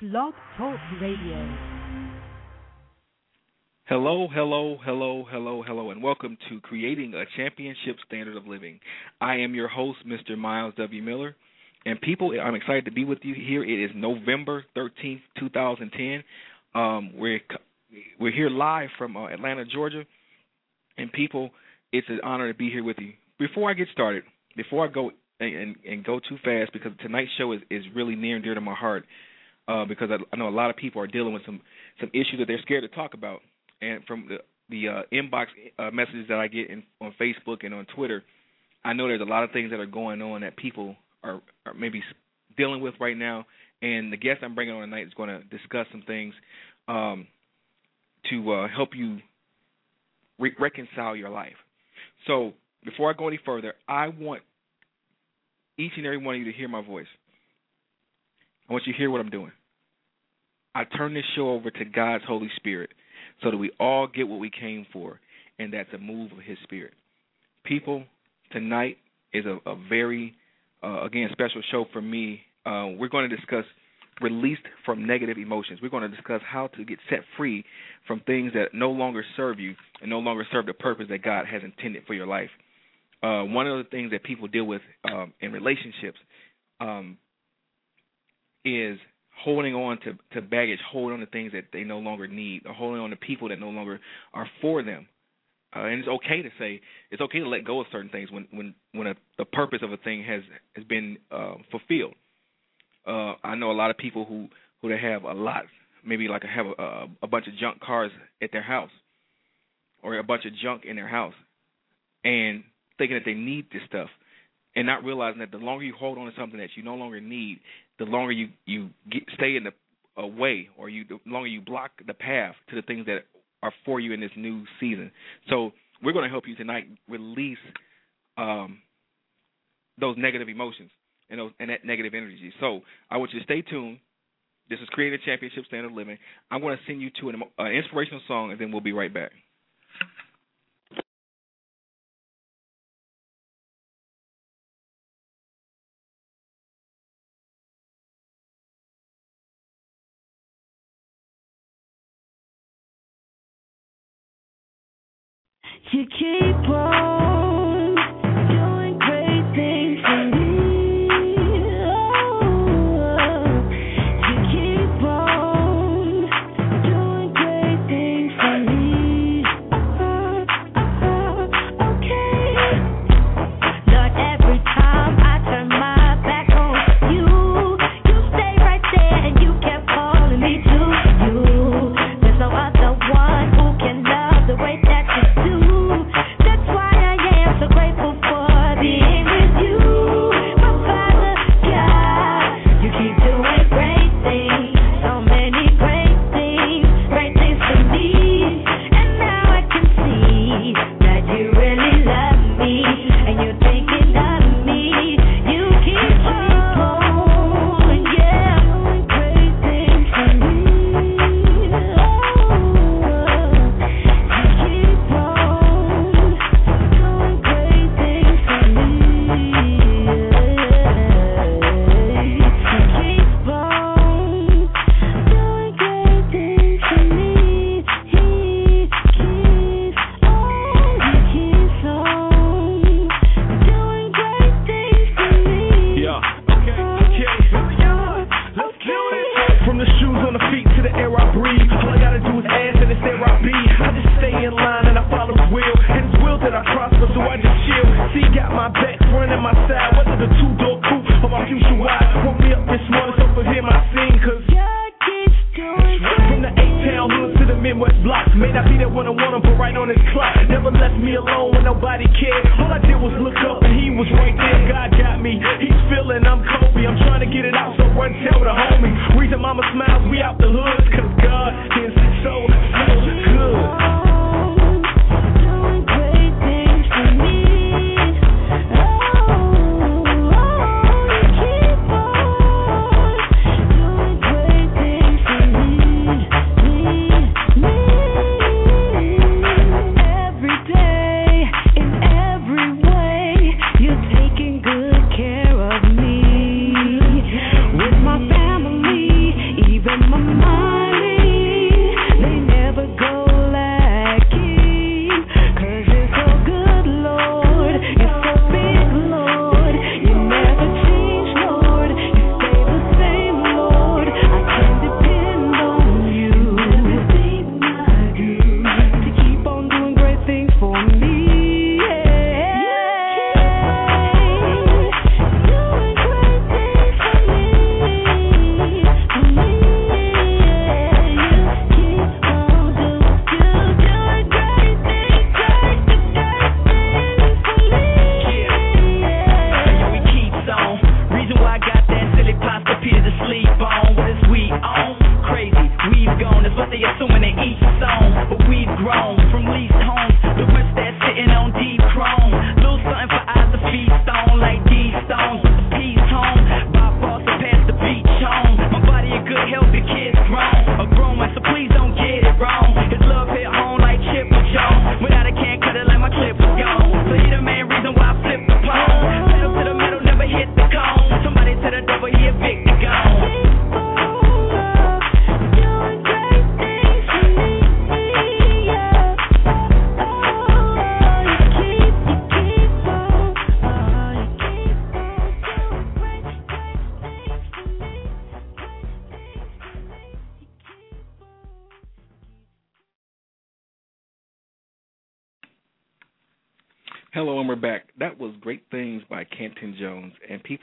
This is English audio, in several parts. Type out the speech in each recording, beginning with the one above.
Blog Talk Radio. Hello, hello, hello, hello, hello, and welcome to Creating a Championship Standard of Living. I am your host, Mr. Myles W. Miller. And people, I'm excited to be with you here. It is November 13th, 2010. Um, we're we're here live from uh, Atlanta, Georgia. And people, it's an honor to be here with you. Before I get started, before I go and, and, go too fast, because tonight's show is, is really near and dear to my heart, uh, because I, I know a lot of people are dealing with some some issues that they're scared to talk about. And from the the uh, inbox uh, messages that I get in, on Facebook and on Twitter, I know there's a lot of things that are going on that people are, are maybe dealing with right now. And the guest I'm bringing on tonight is going to discuss some things um, to uh, help you re- reconcile your life. So before I go any further, I want each and every one of you to hear my voice. I want you to hear what I'm doing. I turn this show over to God's Holy Spirit so that we all get what we came for, and that's a move of His Spirit. People, tonight is a, a very, uh, again, special show for me. Uh, we're going to discuss released from negative emotions. We're going to discuss how to get set free from things that no longer serve you and no longer serve the purpose that God has intended for your life. Uh, one of the things that people deal with um, in relationships um, is holding on to, to baggage, holding on to things that they no longer need, or holding on to people that no longer are for them. Uh, and it's okay to say it's okay to let go of certain things when when when a, the purpose of a thing has has been uh, fulfilled. Uh, I know a lot of people who who they have a lot, maybe like have a, a bunch of junk cars at their house, or a bunch of junk in their house, and thinking that they need this stuff, and not realizing that the longer you hold on to something that you no longer need, the longer you you get, stay in the way, or you the longer you block the path to the things that are for you in this new season. So we're going to help you tonight release um, those negative emotions and those and that negative energy. So I want you to stay tuned. This is Creative championship standard living. I'm going to send you to an uh, inspirational song, and then we'll be right back. You keep on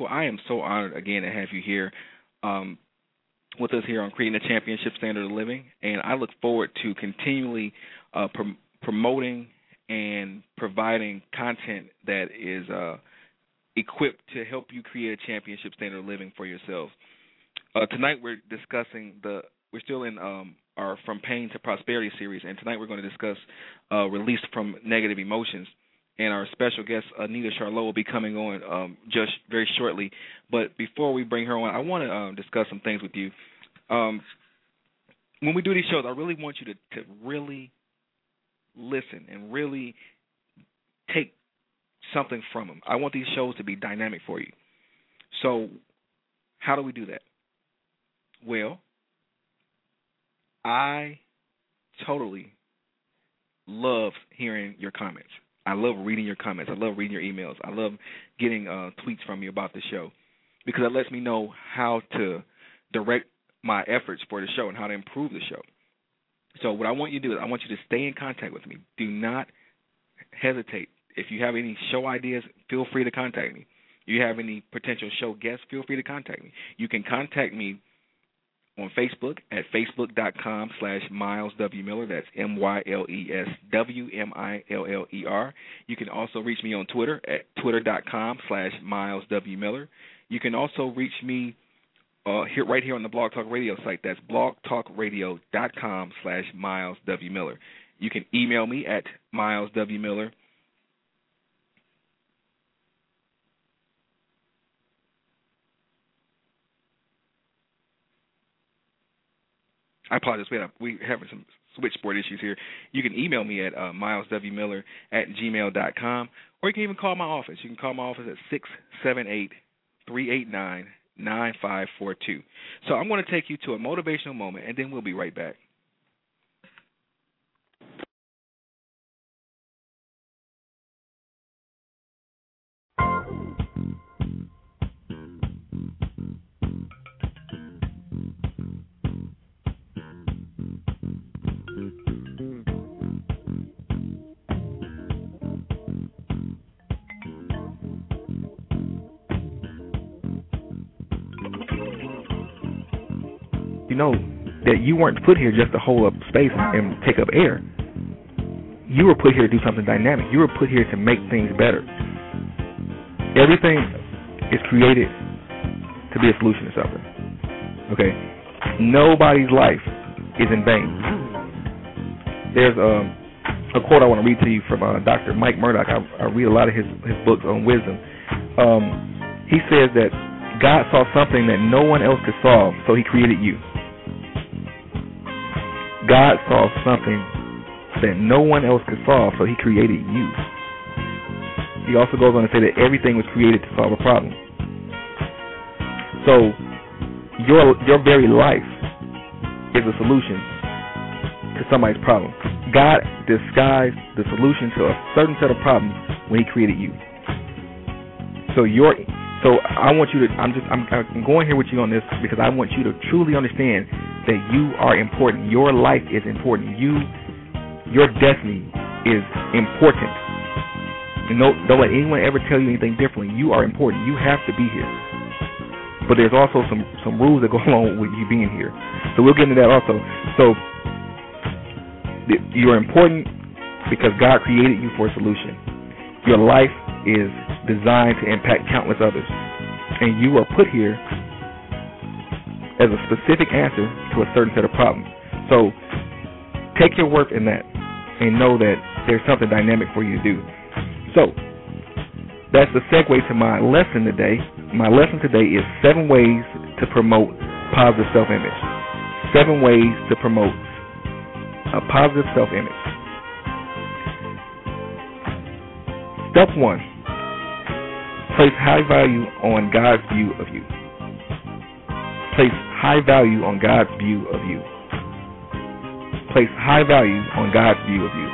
I am so honored again to have you here um, with us here on Creating a Championship Standard of Living. And I look forward to continually uh, prom- promoting and providing content that is uh, equipped to help you create a championship standard of living for yourself. Uh, tonight we're discussing the we're still in um, our From Pain to Prosperity series, and tonight we're going to discuss uh, release from negative emotions and our special guest Anita Charlot will be coming on um, just very shortly. But before we bring her on, I want to um, discuss some things with you. Um, when we do these shows, I really want you to, to really listen and really take something from them. I want these shows to be dynamic for you. So, how do we do that? Well, I totally love hearing your comments. I love reading your comments. I love reading your emails. I love getting uh, tweets from you about the show because it lets me know how to direct my efforts for the show and how to improve the show. So what I want you to do is I want you to stay in contact with me. Do not hesitate. If you have any show ideas, feel free to contact me. If you have any potential show guests, feel free to contact me. You can contact me on Facebook at facebook.com slash Myles W. Miller. That's M Y L E S W M I L L E R. You can also reach me on Twitter at twitter.com slash Myles W. Miller. You can also reach me uh, here right here on the Blog Talk Radio site. That's blogtalkradio.com slash Myles W. Miller. You can email me at Myles W. Miller. I apologize. We have we having some switchboard issues here. You can email me at uh, myleswmiller at gmail dot com, or you can even call my office. You can call my office at six seven eight three eight nine nine five four two. So I'm going to take you to a motivational moment, and then we'll be right back. You weren't put here just to hold up space and take up air. You were put here to do something dynamic. You were put here to make things better. Everything is created to be a solution to something. Okay? Nobody's life is in vain. There's um, a quote I want to read to you from uh, Dr. Mike Murdock. I, I read a lot of his, his books on wisdom. Um, he says that God saw something that no one else could solve, so he created you. God saw something that no one else could solve, so he created you. He also goes on to say that everything was created to solve a problem. So your your very life is a solution to somebody's problem. God disguised the solution to a certain set of problems when he created you. So your so I want you to I'm just I'm, I'm going here with you on this because I want you to truly understand that you are important. Your life is important. You, your destiny is important. And don't, don't let anyone ever tell you anything differently. You are important. You have to be here. But there's also some some rules that go along with you being here. So we'll get into that also. So you're important because God created you for a solution. Your life is designed to impact countless others. And you are put here as a specific answer to a certain set of problems. So take your worth in that and know that there's something dynamic for you to do. So that's the segue to my lesson today. My lesson today is seven ways to promote positive self image. Seven ways to promote a positive self image. Step one place high value on God's view of you place high value on God's view of you. Place high value on God's view of you,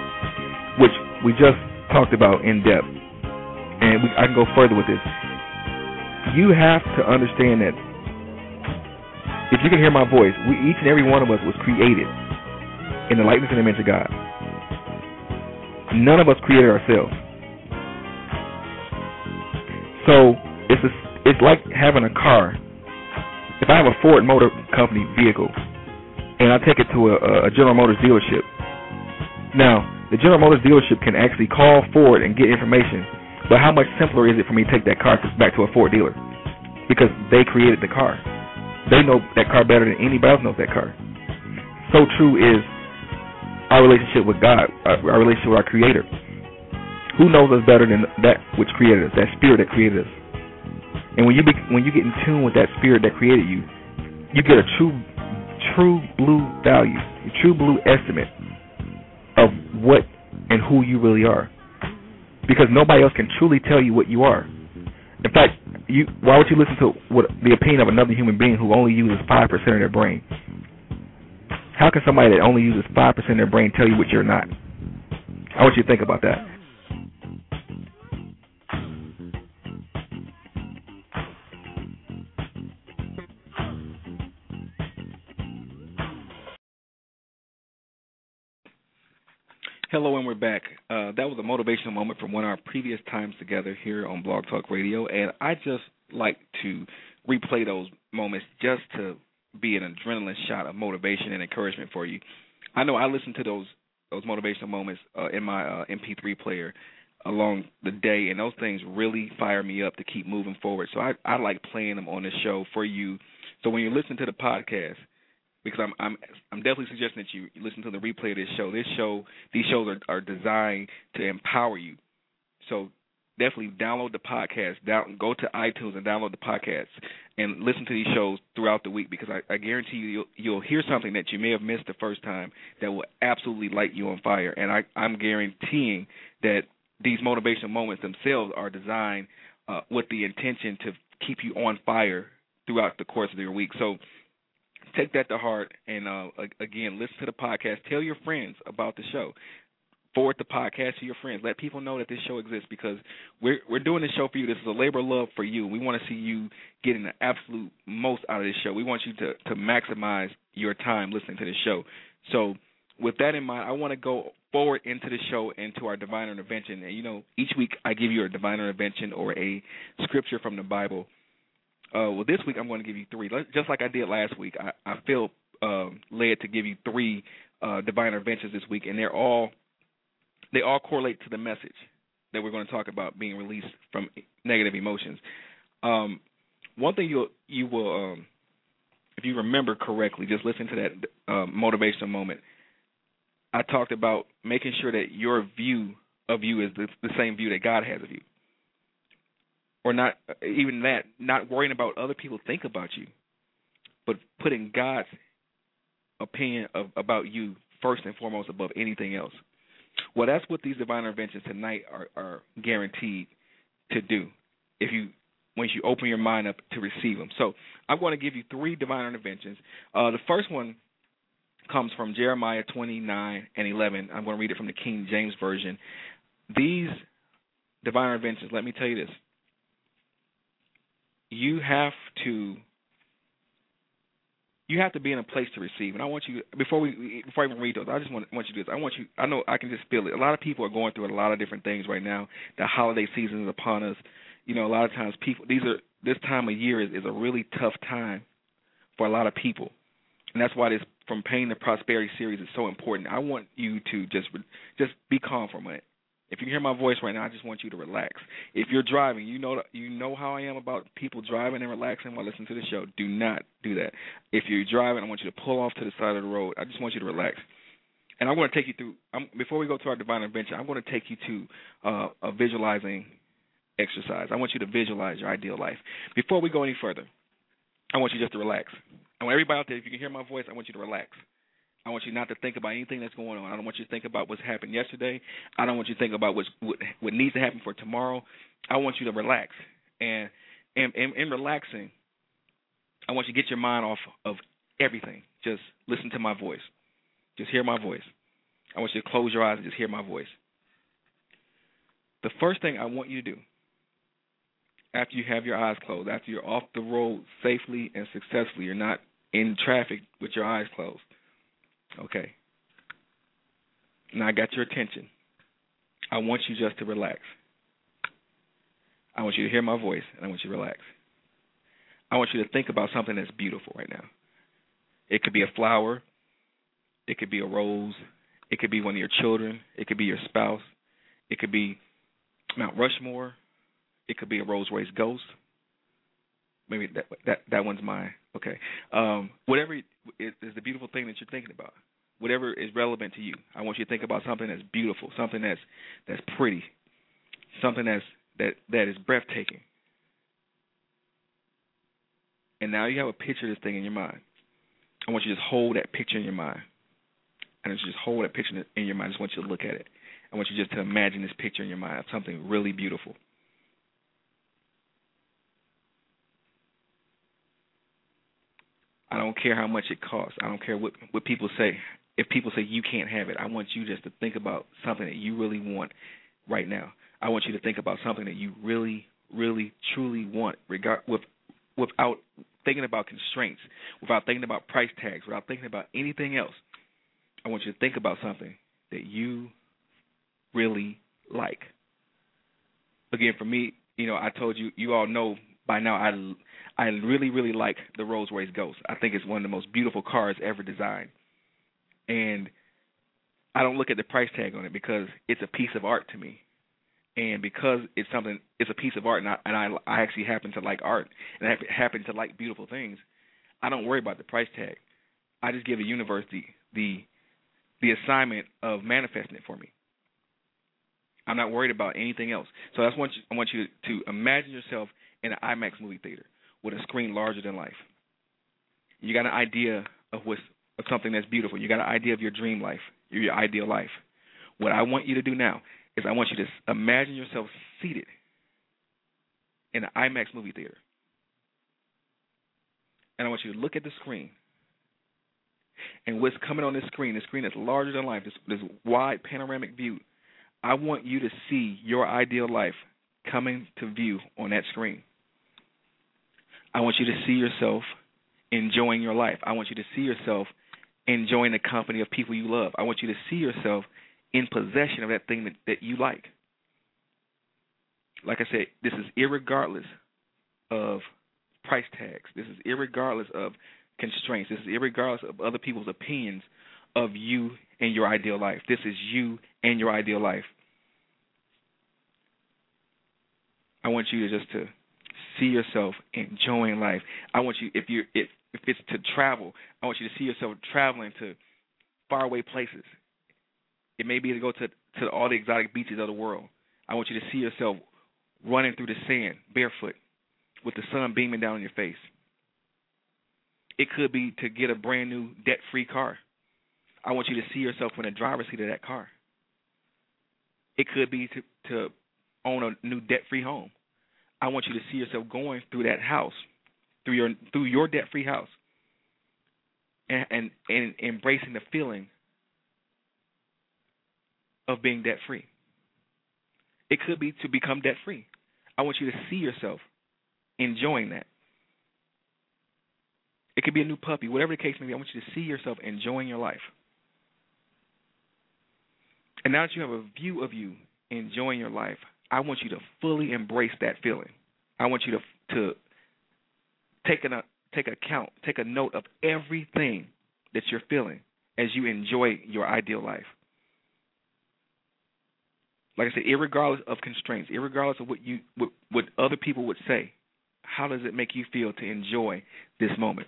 which we just talked about in depth. And we, I can go further with this. You have to understand that if you can hear my voice, we, each and every one of us was created in the likeness and image of God. None of us created ourselves. So it's a, it's like having a car if I have a Ford Motor Company vehicle and I take it to a, a General Motors dealership, now the General Motors dealership can actually call Ford and get information. But how much simpler is it for me to take that car back to a Ford dealer? Because they created the car. They know that car better than anybody else knows that car. So true is our relationship with God, our, our relationship with our Creator. Who knows us better than that which created us, that Spirit that created us? And when you be, when you get in tune with that Spirit that created you, you get a true true blue value, a true blue estimate of what and who you really are. Because nobody else can truly tell you what you are. In fact, you why would you listen to what the opinion of another human being who only uses five percent of their brain? How can somebody that only uses five percent of their brain tell you what you're not? I want you to think about that. Hello, and we're back. Uh, that was a motivational moment from one of our previous times together here on Blog Talk Radio, and I just like to replay those moments just to be an adrenaline shot of motivation and encouragement for you. I know I listen to those those motivational moments uh, in my uh, MP3 player along the day, and those things really fire me up to keep moving forward. So I, I like playing them on the show for you. So when you listen to the podcast, because I'm I'm I'm definitely suggesting that you listen to the replay of this show. This show, these shows are, are designed to empower you. So definitely download the podcast. Down, go to iTunes and download the podcast and listen to these shows throughout the week because I, I guarantee you you'll, you'll hear something that you may have missed the first time that will absolutely light you on fire. And I, I'm guaranteeing that these motivational moments themselves are designed uh, with the intention to keep you on fire throughout the course of your week. So take that to heart and uh, again listen to the podcast. Tell your friends about the show. Forward the podcast to your friends. Let people know that this show exists because we're we're doing this show for you. This is a labor of love for you. We want to see you getting the absolute most out of this show. We want you to to maximize your time listening to this show. So with that in mind i want to go forward into the show into our divine intervention. And you know each week i give you a divine intervention or a scripture from the bible uh, well, this week I'm going to give you three, just like I did last week. I, I feel um, led to give you three uh, divine interventions this week, and they're all they all correlate to the message that we're going to talk about being released from negative emotions. Um, one thing you you will, um, if you remember correctly, just listen to that uh, motivational moment. I talked about making sure that your view of you is the, the same view that God has of you or not even that, not worrying about other people think about you, but putting God's opinion of about you first and foremost above anything else. Well, that's what these divine interventions tonight are, are guaranteed to do. If you once you open your mind up to receive them. So I'm going to give you three divine interventions. Uh, the first one comes from Jeremiah 29 and 11. I'm going to read it from the King James version. These divine interventions, let me tell you this, you have to you have to be in a place to receive. And I want you before we before I even read those, I just want want you to do this. I want you. I know I can just feel it. A lot of people are going through a lot of different things right now. The holiday season is upon us. You know, a lot of times people these are this time of year is, is a really tough time for a lot of people, and that's why this from pain to prosperity series is so important. I want you to just just be calm for a minute. If you hear my voice right now, I just want you to relax. If you're driving, you know you know how I am about people driving and relaxing while listening to the show. Do not do that. If you're driving, I want you to pull off to the side of the road. I just want you to relax. And I'm going to take you through. I'm, before we go to our divine adventure, I'm going to take you to uh, a visualizing exercise. I want you to visualize your ideal life. Before we go any further, I want you just to relax. I want everybody out there, if you can hear my voice, I want you to relax. I want you not to think about anything that's going on. I don't want you to think about what's happened yesterday. I don't want you to think about what's, what what needs to happen for tomorrow. I want you to relax. And and in relaxing, I want you to get your mind off of everything. Just listen to my voice. Just hear my voice. I want you to close your eyes and just hear my voice. The first thing I want you to do after you have your eyes closed, after you're off the road safely and successfully, you're not in traffic with your eyes closed Okay. Now I got your attention. I want you just to relax. I want you to hear my voice, and I want you to relax. I want you to think about something that's beautiful right now. It could be a flower, it could be a rose, it could be one of your children, it could be your spouse, it could be Mount Rushmore, it could be a Rolls Royce Ghost. Maybe that that that one's mine. Okay. Um, whatever is, is the beautiful thing that you're thinking about. Whatever is relevant to you. I want you to think about something that's beautiful, something that's that's pretty, something that's that that is breathtaking. And now you have a picture of this thing in your mind. I want you to just hold that picture in your mind. And just hold that picture in your mind. I just want you to look at it. I want you just to imagine this picture in your mind of something really beautiful. I don't care how much it costs. I don't care what what people say. If people say you can't have it, I want you just to think about something that you really want right now. I want you to think about something that you really, really, truly want, regard with without thinking about constraints, without thinking about price tags, without thinking about anything else. I want you to think about something that you really like. Again, for me, you know, I told you, you all know by now, I I really, really like the Rolls Royce Ghost. I think it's one of the most beautiful cars ever designed, and I don't look at the price tag on it because it's a piece of art to me and because it's something it's a piece of art and I and I, I actually happen to like art and I happen to like beautiful things, I don't worry about the price tag. I just give the universe the the the assignment of manifesting it for me. I'm not worried about anything else. So that's what I want you to, to imagine yourself in an IMAX movie theater with a screen larger than life. You got an idea of what's of something that's beautiful. You got an idea of your dream life, your, your ideal life. What I want you to do now is I want you to imagine yourself seated in an IMAX movie theater. And I want you to look at the screen. And what's coming on this screen, the screen that's larger than life, this, this wide panoramic view, I want you to see your ideal life coming to view on that screen. I want you to see yourself enjoying your life. I want you to see yourself enjoying the company of people you love. I want you to see yourself in possession of that thing that, that you like. Like I said, this is irregardless of price tags. This is irregardless of constraints. This is irregardless of other people's opinions of you and your ideal life. This is you and your ideal life. I want you to just to see yourself enjoying life. I want you if you if if it's to travel, I want you to see yourself traveling to faraway places. It may be to go to to all the exotic beaches of the world. I want you to see yourself running through the sand barefoot with the sun beaming down on your face. It could be to get a brand new debt free car. I want you to see yourself in the driver's seat of that car. It could be to to own a new debt free home. I want you to see yourself going through that house, through your through your debt free house, and, and and embracing the feeling of being debt free. It could be to become debt free. I want you to see yourself enjoying that. It could be a new puppy, whatever the case may be. I want you to see yourself enjoying your life. And now that you have a view of you enjoying your life, I want you to fully embrace that feeling. I want you to to take a take account, take a note of everything that you're feeling as you enjoy your ideal life like I said, regardless of constraints, regardless of what you what, what other people would say, how does it make you feel to enjoy this moment?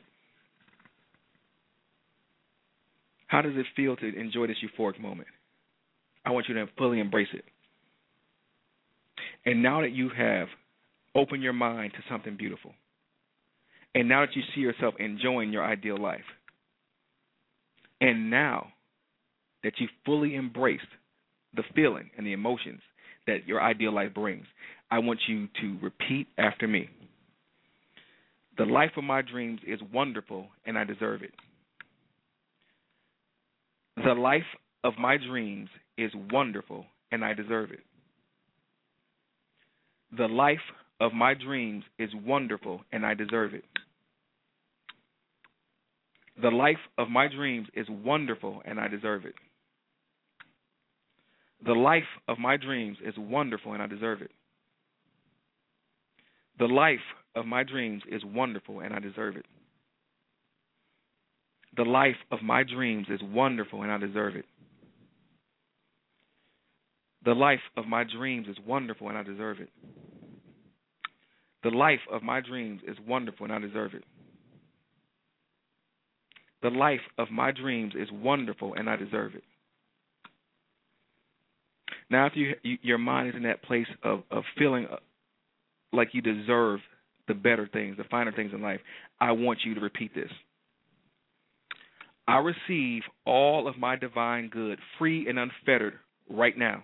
How does it feel to enjoy this euphoric moment? I want you to fully embrace it. And now that you have opened your mind to something beautiful, and now that you see yourself enjoying your ideal life, and now that you've fully embraced the feeling and the emotions that your ideal life brings, I want you to repeat after me. The life of my dreams is wonderful and I deserve it. The life of my dreams is wonderful and I deserve it. The life of my dreams is wonderful and I deserve it. The life of my dreams is wonderful and I deserve it. The life of my dreams is wonderful and I deserve it. The life of my dreams is wonderful and I deserve it. The life of my dreams is wonderful and I deserve it. The life of my dreams is wonderful and I deserve it. The life of my dreams is wonderful and I deserve it. The life of my dreams is wonderful and I deserve it. Now, if you, you your mind is in that place of of feeling uh, like you deserve the better things, the finer things in life, I want you to repeat this. I receive all of my divine good, free and unfettered, right now.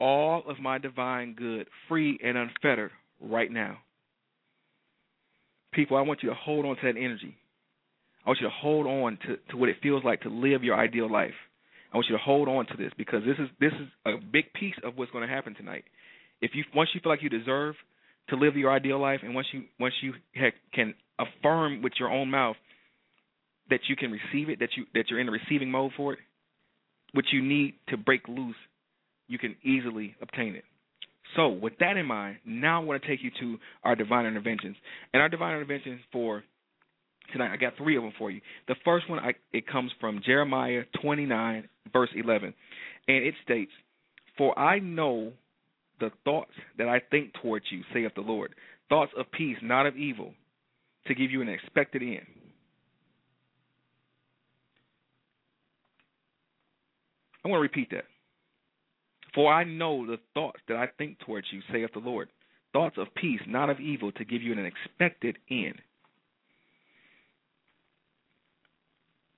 all of my divine good free and unfettered right now. People, I want you to hold on to that energy. I want you to hold on to, to what it feels like to live your ideal life. I want you to hold on to this because this is this is a big piece of what's going to happen tonight. If you once you feel like you deserve to live your ideal life, and once you once you ha- can affirm with your own mouth that you can receive it, that you that you're in the receiving mode for it, what you need to break loose, you can easily obtain it. So, with that in mind, now I want to take you to our divine interventions. And our divine interventions for tonight. I got three of them for you. The first one, I, it comes from Jeremiah 29, verse 11, and it states, "For I know the thoughts that I think towards you, saith the Lord, thoughts of peace, not of evil, to give you an expected end." I want to repeat that. For I know the thoughts that I think towards you, saith the Lord, thoughts of peace, not of evil, to give you an expected end.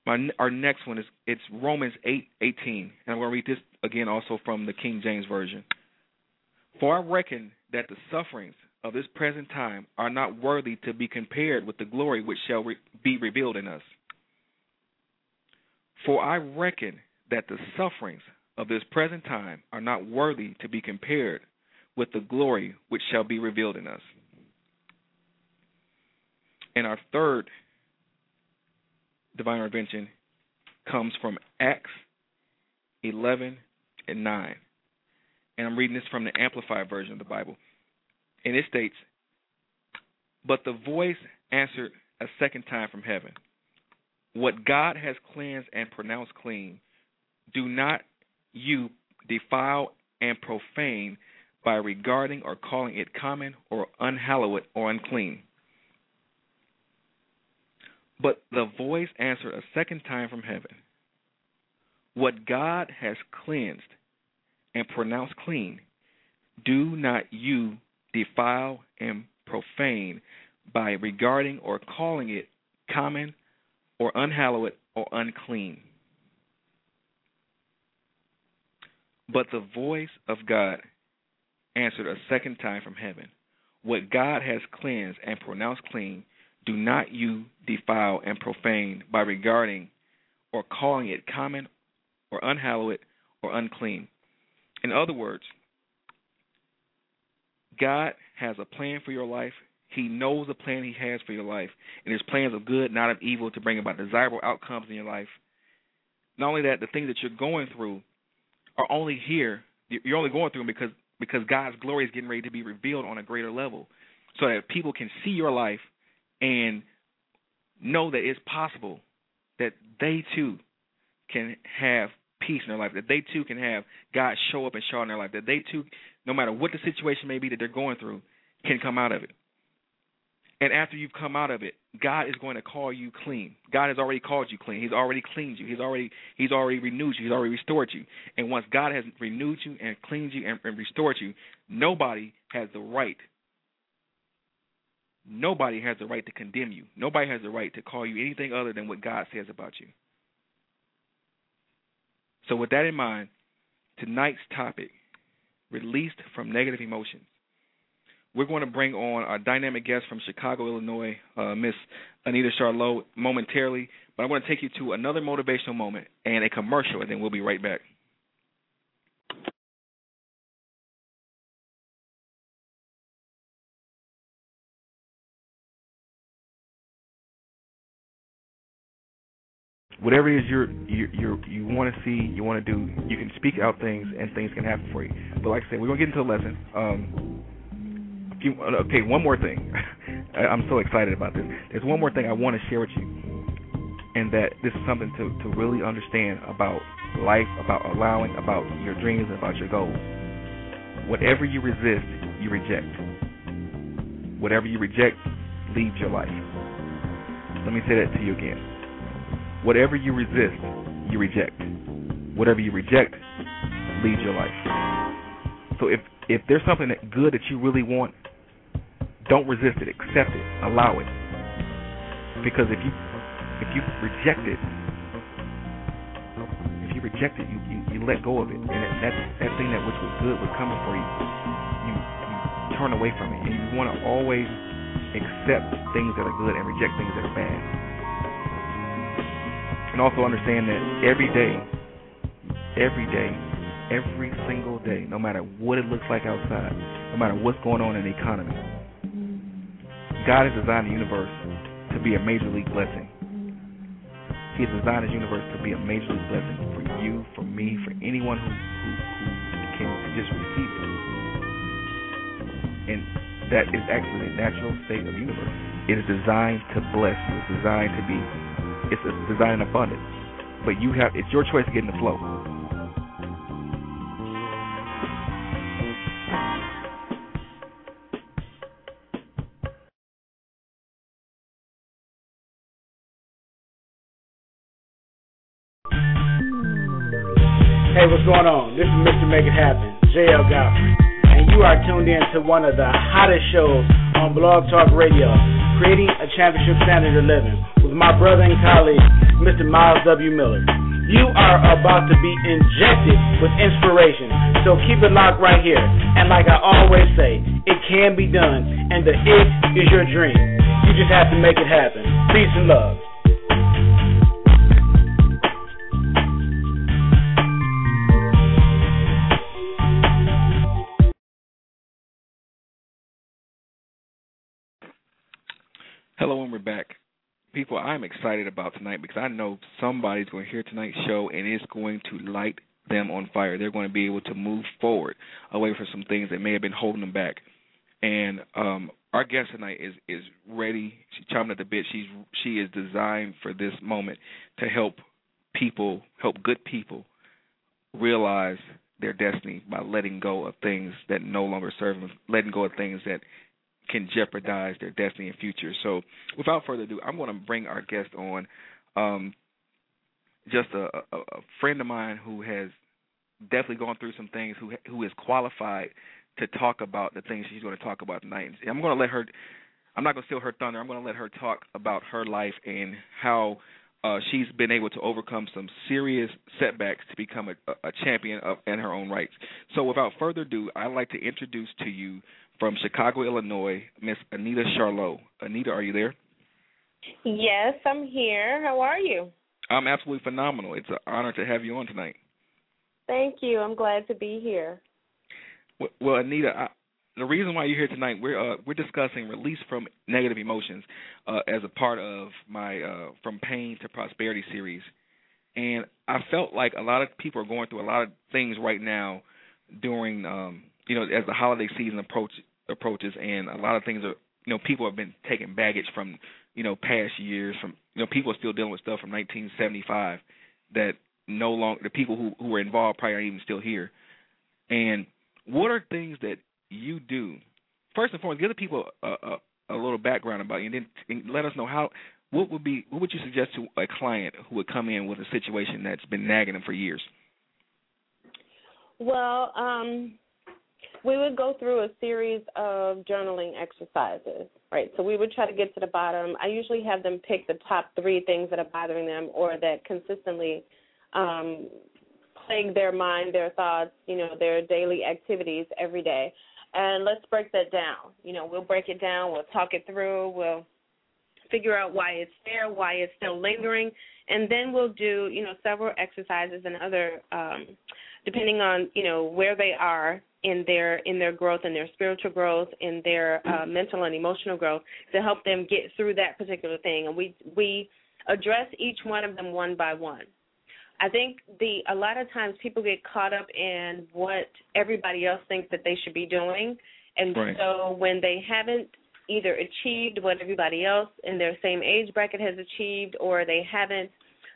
My our next one is it's Romans eight eighteen, and I'm going to read this again also from the King James version. For I reckon that the sufferings of this present time are not worthy to be compared with the glory which shall re- be revealed in us. For I reckon that the sufferings of this present time are not worthy to be compared with the glory which shall be revealed in us. And our third divine intervention comes from Acts 11 and 9. And I'm reading this from the Amplified version of the Bible. And it states, But the voice answered a second time from heaven What God has cleansed and pronounced clean, do not you defile and profane by regarding or calling it common or unhallowed or unclean. But the voice answered a second time from heaven What God has cleansed and pronounced clean, do not you defile and profane by regarding or calling it common or unhallowed or unclean. But the voice of God answered a second time from heaven What God has cleansed and pronounced clean, do not you defile and profane by regarding or calling it common or unhallowed or unclean. In other words, God has a plan for your life. He knows the plan He has for your life, and His plans of good, not of evil, to bring about desirable outcomes in your life. Not only that, the things that you're going through are only here. You're only going through them because because God's glory is getting ready to be revealed on a greater level, so that people can see your life and know that it's possible that they too can have peace in their life, that they too can have God show up and show in their life, that they too, no matter what the situation may be that they're going through, can come out of it. And after you've come out of it, God is going to call you clean. God has already called you clean. He's already cleaned you. He's already He's already renewed you. He's already restored you. And once God has renewed you and cleaned you and, and restored you, nobody has the right. Nobody has the right to condemn you. Nobody has the right to call you anything other than what God says about you. So with that in mind, tonight's topic, released from negative emotions we're going to bring on our dynamic guest from Chicago, Illinois, uh, Miss Anita Charlot, momentarily. But I want to take you to another motivational moment and a commercial, and then we'll be right back. whatever it is you're you you you want to see, you want to do, you can speak out things, and things can happen for you. But like I said, we're gonna get into a lesson. Um, okay, one more thing. I'm so excited about this. There's one more thing I want to share with you, and that this is something to to really understand about life, about allowing, about your dreams, about your goals. Whatever you resist, you reject. Whatever you reject leaves your life. Let me say that to you again. Whatever you resist, you reject. Whatever you reject leaves your life. So if if there's something that good that you really want, don't resist it. Accept it. Allow it. Because if you if you reject it, if you reject it, you you, you let go of it, and that that thing that which was good was coming for you, you you turn away from it, and you want to always accept things that are good and reject things that are bad. And also understand that every day, every day, every single day, no matter what it looks like outside, no matter what's going on in the economy, God has designed the universe to be a major league blessing. He has designed his universe to be a major league blessing for you, for me, for anyone who, who, who can just receive it. And that is actually the natural state of the universe. It is designed to bless. It's designed to be. It's designed abundance. But you have. It's your choice to get in the flow. Hey, what's going on? This is Mr. Make It Happen, JL Godfrey, and you are tuned in to one of the hottest shows on Blog Talk Radio, Creating a Championship Standard of Living, with my brother and colleague, Mr. Myles W. Miller. You are about to be injected with inspiration, so keep it locked right here. And like I always say, it can be done, and the it is your dream. You just have to make it happen. Peace and love. Hello, and we're back. People, I'm excited about tonight because I know somebody's going to hear tonight's show and it's going to light them on fire. They're going to be able to move forward away from some things that may have been holding them back. And um, our guest tonight is is ready. She's chomping at the bit. She's she is designed for this moment to help people, help good people realize their destiny by letting go of things that no longer serve them, letting go of things that can jeopardize their destiny and future. So, without further ado, I'm going to bring our guest on. Um, just a, a, a friend of mine who has definitely gone through some things, who who is qualified to talk about the things she's going to talk about tonight. I'm going to let her. I'm not going to steal her thunder. I'm going to let her talk about her life and how uh, she's been able to overcome some serious setbacks to become a, a champion of in her own rights. So, without further ado, I'd like to introduce to you from Chicago, Illinois, Miss Anita Charlot. Anita, are you there? Yes, I'm here. How are you? I'm absolutely phenomenal. It's an honor to have you on tonight. Thank you. I'm glad to be here. Well, well Anita, I, the reason why you're here tonight, we're uh, we're discussing release from negative emotions uh, as a part of my uh, From Pain to Prosperity series, and I felt like a lot of people are going through a lot of things right now during um, you know as the holiday season approach approaches, and a lot of things are you know people have been taking baggage from you know past years from you know people are still dealing with stuff from 1975 that no longer the people who who were involved probably aren't even still here. And what are things that you do? First and foremost, give the people a, a, a little background about you, and then and let us know how. What would be what would you suggest to a client who would come in with a situation that's been nagging them for years? Well, um, we would go through a series of journaling exercises, right? So we would try to get to the bottom. I usually have them pick the top three things that are bothering them or that consistently um, plague their mind, their thoughts, you know, their daily activities every day. And let's break that down. You know, we'll break it down, we'll talk it through, we'll figure out why it's there, why it's still lingering, and then we'll do, you know, several exercises and other um depending on, you know, where they are in their in their growth and their spiritual growth in their uh, mental and emotional growth to help them get through that particular thing. And we we address each one of them one by one. I think the a lot of times people get caught up in what everybody else thinks that they should be doing. And Right. so when they haven't either achieved what everybody else in their same age bracket has achieved or they haven't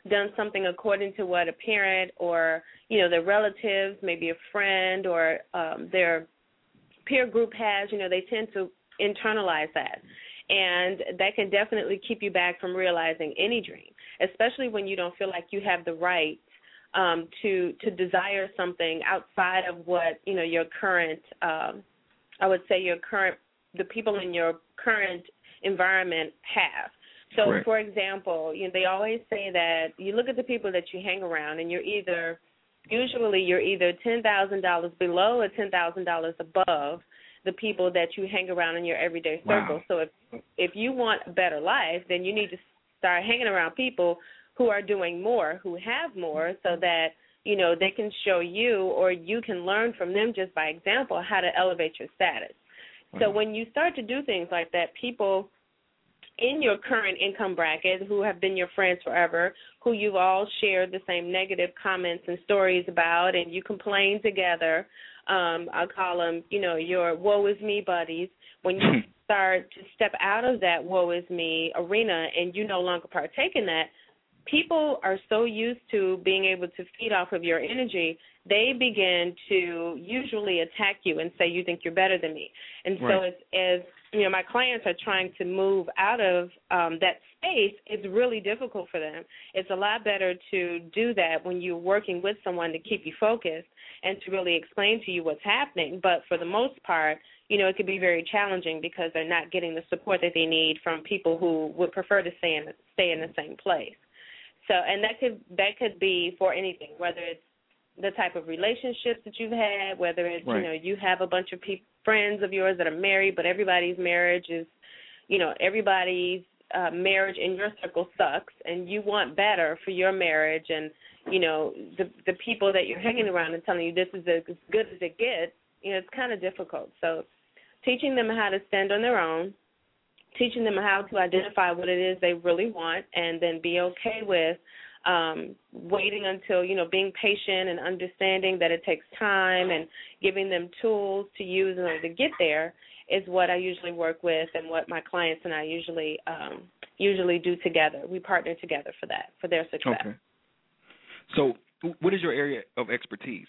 done something according to what a parent or you know their relatives maybe a friend or um their peer group has you know they tend to internalize that. And that can definitely keep you back from realizing any dream especially when you don't feel like you have the right um to to desire something outside of what you know your current um i would say your current the people in your current environment have so, Correct. for example, you know, they always say that you look at the people that you hang around, and you're either usually you're either ten thousand dollars below or ten thousand dollars above the people that you hang around in your everyday Wow. circle. So, if if you want a better life, then you need to start hanging around people who are doing more, who have more, so mm-hmm. that you know they can show you or you can learn from them just by example how to elevate your status. So when you start to do things like that, people in your current income bracket who have been your friends forever, who you've all shared the same negative comments and stories about, and you complain together. Um, I'll call them, you know, your woe is me buddies. When you start to step out of that woe is me arena and you no longer partake in that, people are so used to being able to feed off of your energy, they begin to usually attack you and say you think you're better than me. And so Right. as as you know, my clients are trying to move out of um that space, it's really difficult for them. It's a lot better to do that when you're working with someone to keep you focused and to really explain to you what's happening. But for the most part, you know, it can be very challenging because they're not getting the support that they need from people who would prefer to stay in stay in the same place. So, and that could that could be for anything, whether it's the type of relationships that you've had, whether it's Right. you know you have a bunch of pe- friends of yours that are married, but everybody's marriage is, you know, everybody's uh, marriage in your circle sucks, and you want better for your marriage, and you know the the people that you're hanging around and telling you this is as good as it gets, you know, it's kind of difficult. So, teaching them how to stand on their own, teaching them how to identify what it is they really want and then be okay with um waiting until you know being patient and understanding that it takes time and giving them tools to use in order to get there is what I usually work with and what my clients and I usually um usually do together. We partner together for that, for their success. Okay. So, what is your area of expertise?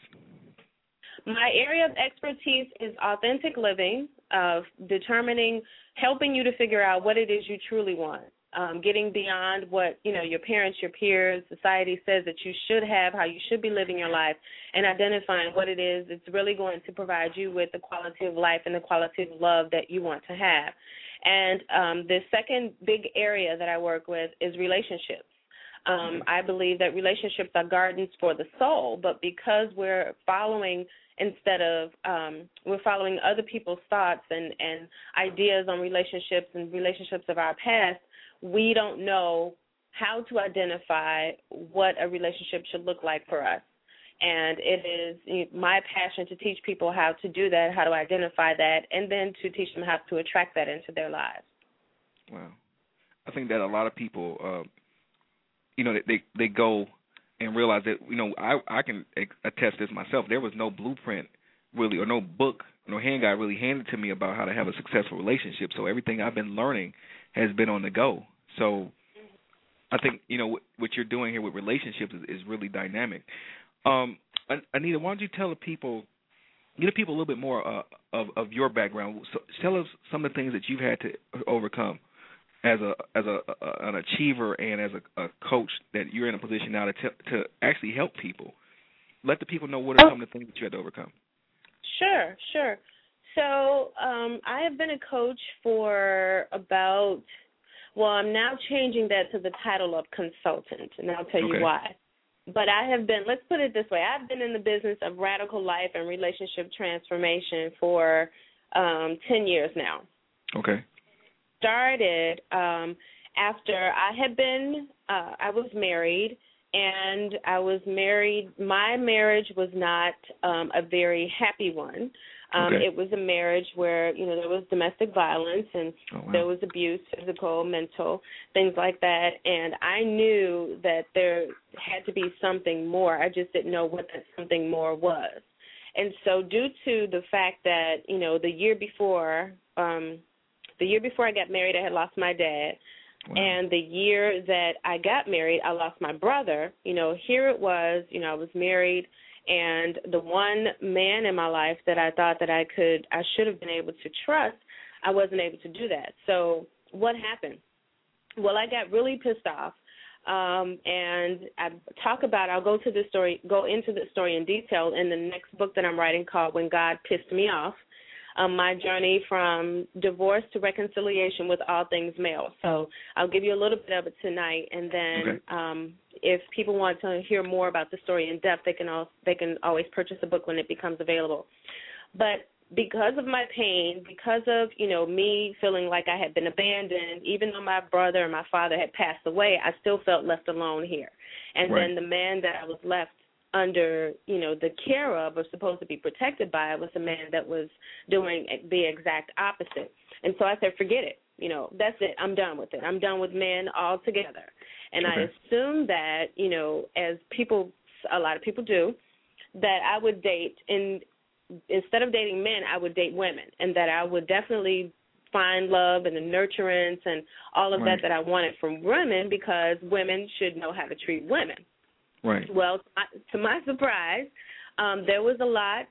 My area of expertise is authentic living, of determining, helping you to figure out what it is you truly want. Um, getting beyond what you know your parents, your peers, society says that you should have, how you should be living your life, and identifying what it is that's really going to provide you with the quality of life and the quality of love that you want to have. And um, the second big area that I work with is relationships. Um, I believe that relationships are gardens for the soul, but because we're following instead of um, we're following other people's thoughts and, and ideas on relationships and relationships of our past, we don't know how to identify what a relationship should look like for us. And it is my passion to teach people how to do that, how to identify that, and then to teach them how to attract that into their lives. Wow. I think that a lot of people, uh, you know, they they go and realize that you know I I can attest this myself. There was no blueprint really, or no book, no hand guide really handed to me about how to have a successful relationship. So everything I've been learning has been on the go. So I think you know what, you're doing here with relationships is, is really dynamic. Um, Anita, why don't you tell the people give the people a little bit more uh, of of your background. So tell us some of the things that you've had to overcome as a as a, a an achiever and as a, a coach that you're in a position now to to actually help people. Let the people know what are some of the things that you had to overcome. Sure, sure. So um, I have been a coach for about. Well, I'm now changing that to the title of consultant, and I'll tell Okay. you why. But I have been. Let's put it this way: I've been in the business of radical life and relationship transformation for um, ten years now. Okay. Started um after I had been uh I was married and I was married my marriage was not um a very happy one. Um Okay. it was a marriage where, you know, there was domestic violence and Oh, wow. there was abuse, physical, mental, things like that and I knew that there had to be something more. I just didn't know what that something more was. And so due to the fact that, you know, the year before um the year before I got married, I had lost my dad. Wow. And the year that I got married, I lost my brother. You know, here it was, you know, I was married and the one man in my life that I thought that I could I should have been able to trust, I wasn't able to do that. So, what happened? Well, I got really pissed off. Um and I talk about I'll go to the story go into the story in detail in the next book that I'm writing called When God Pissed Me Off um, my journey from divorce to reconciliation with all things male. So I'll give you a little bit of it tonight, and then Okay. um, if people want to hear more about the story in depth, they can al- they can always purchase the book when it becomes available. But because of my pain, because of you know me feeling like I had been abandoned, even though my brother and my father had passed away, I still felt left alone here. And Right. then the man that I was left under, you know, the care of or supposed to be protected by was a man that was doing the exact opposite. And so I said, forget it. You know, that's it. I'm done with it. I'm done with men altogether. And I Okay. assumed that, you know, as people, a lot of people do, that I would date and instead of dating men, I would date women, and that I would definitely find love and the nurturance and all of Right. that that I wanted from women because women should know how to treat women. Right. Well, to my, surprise, um, there was a lot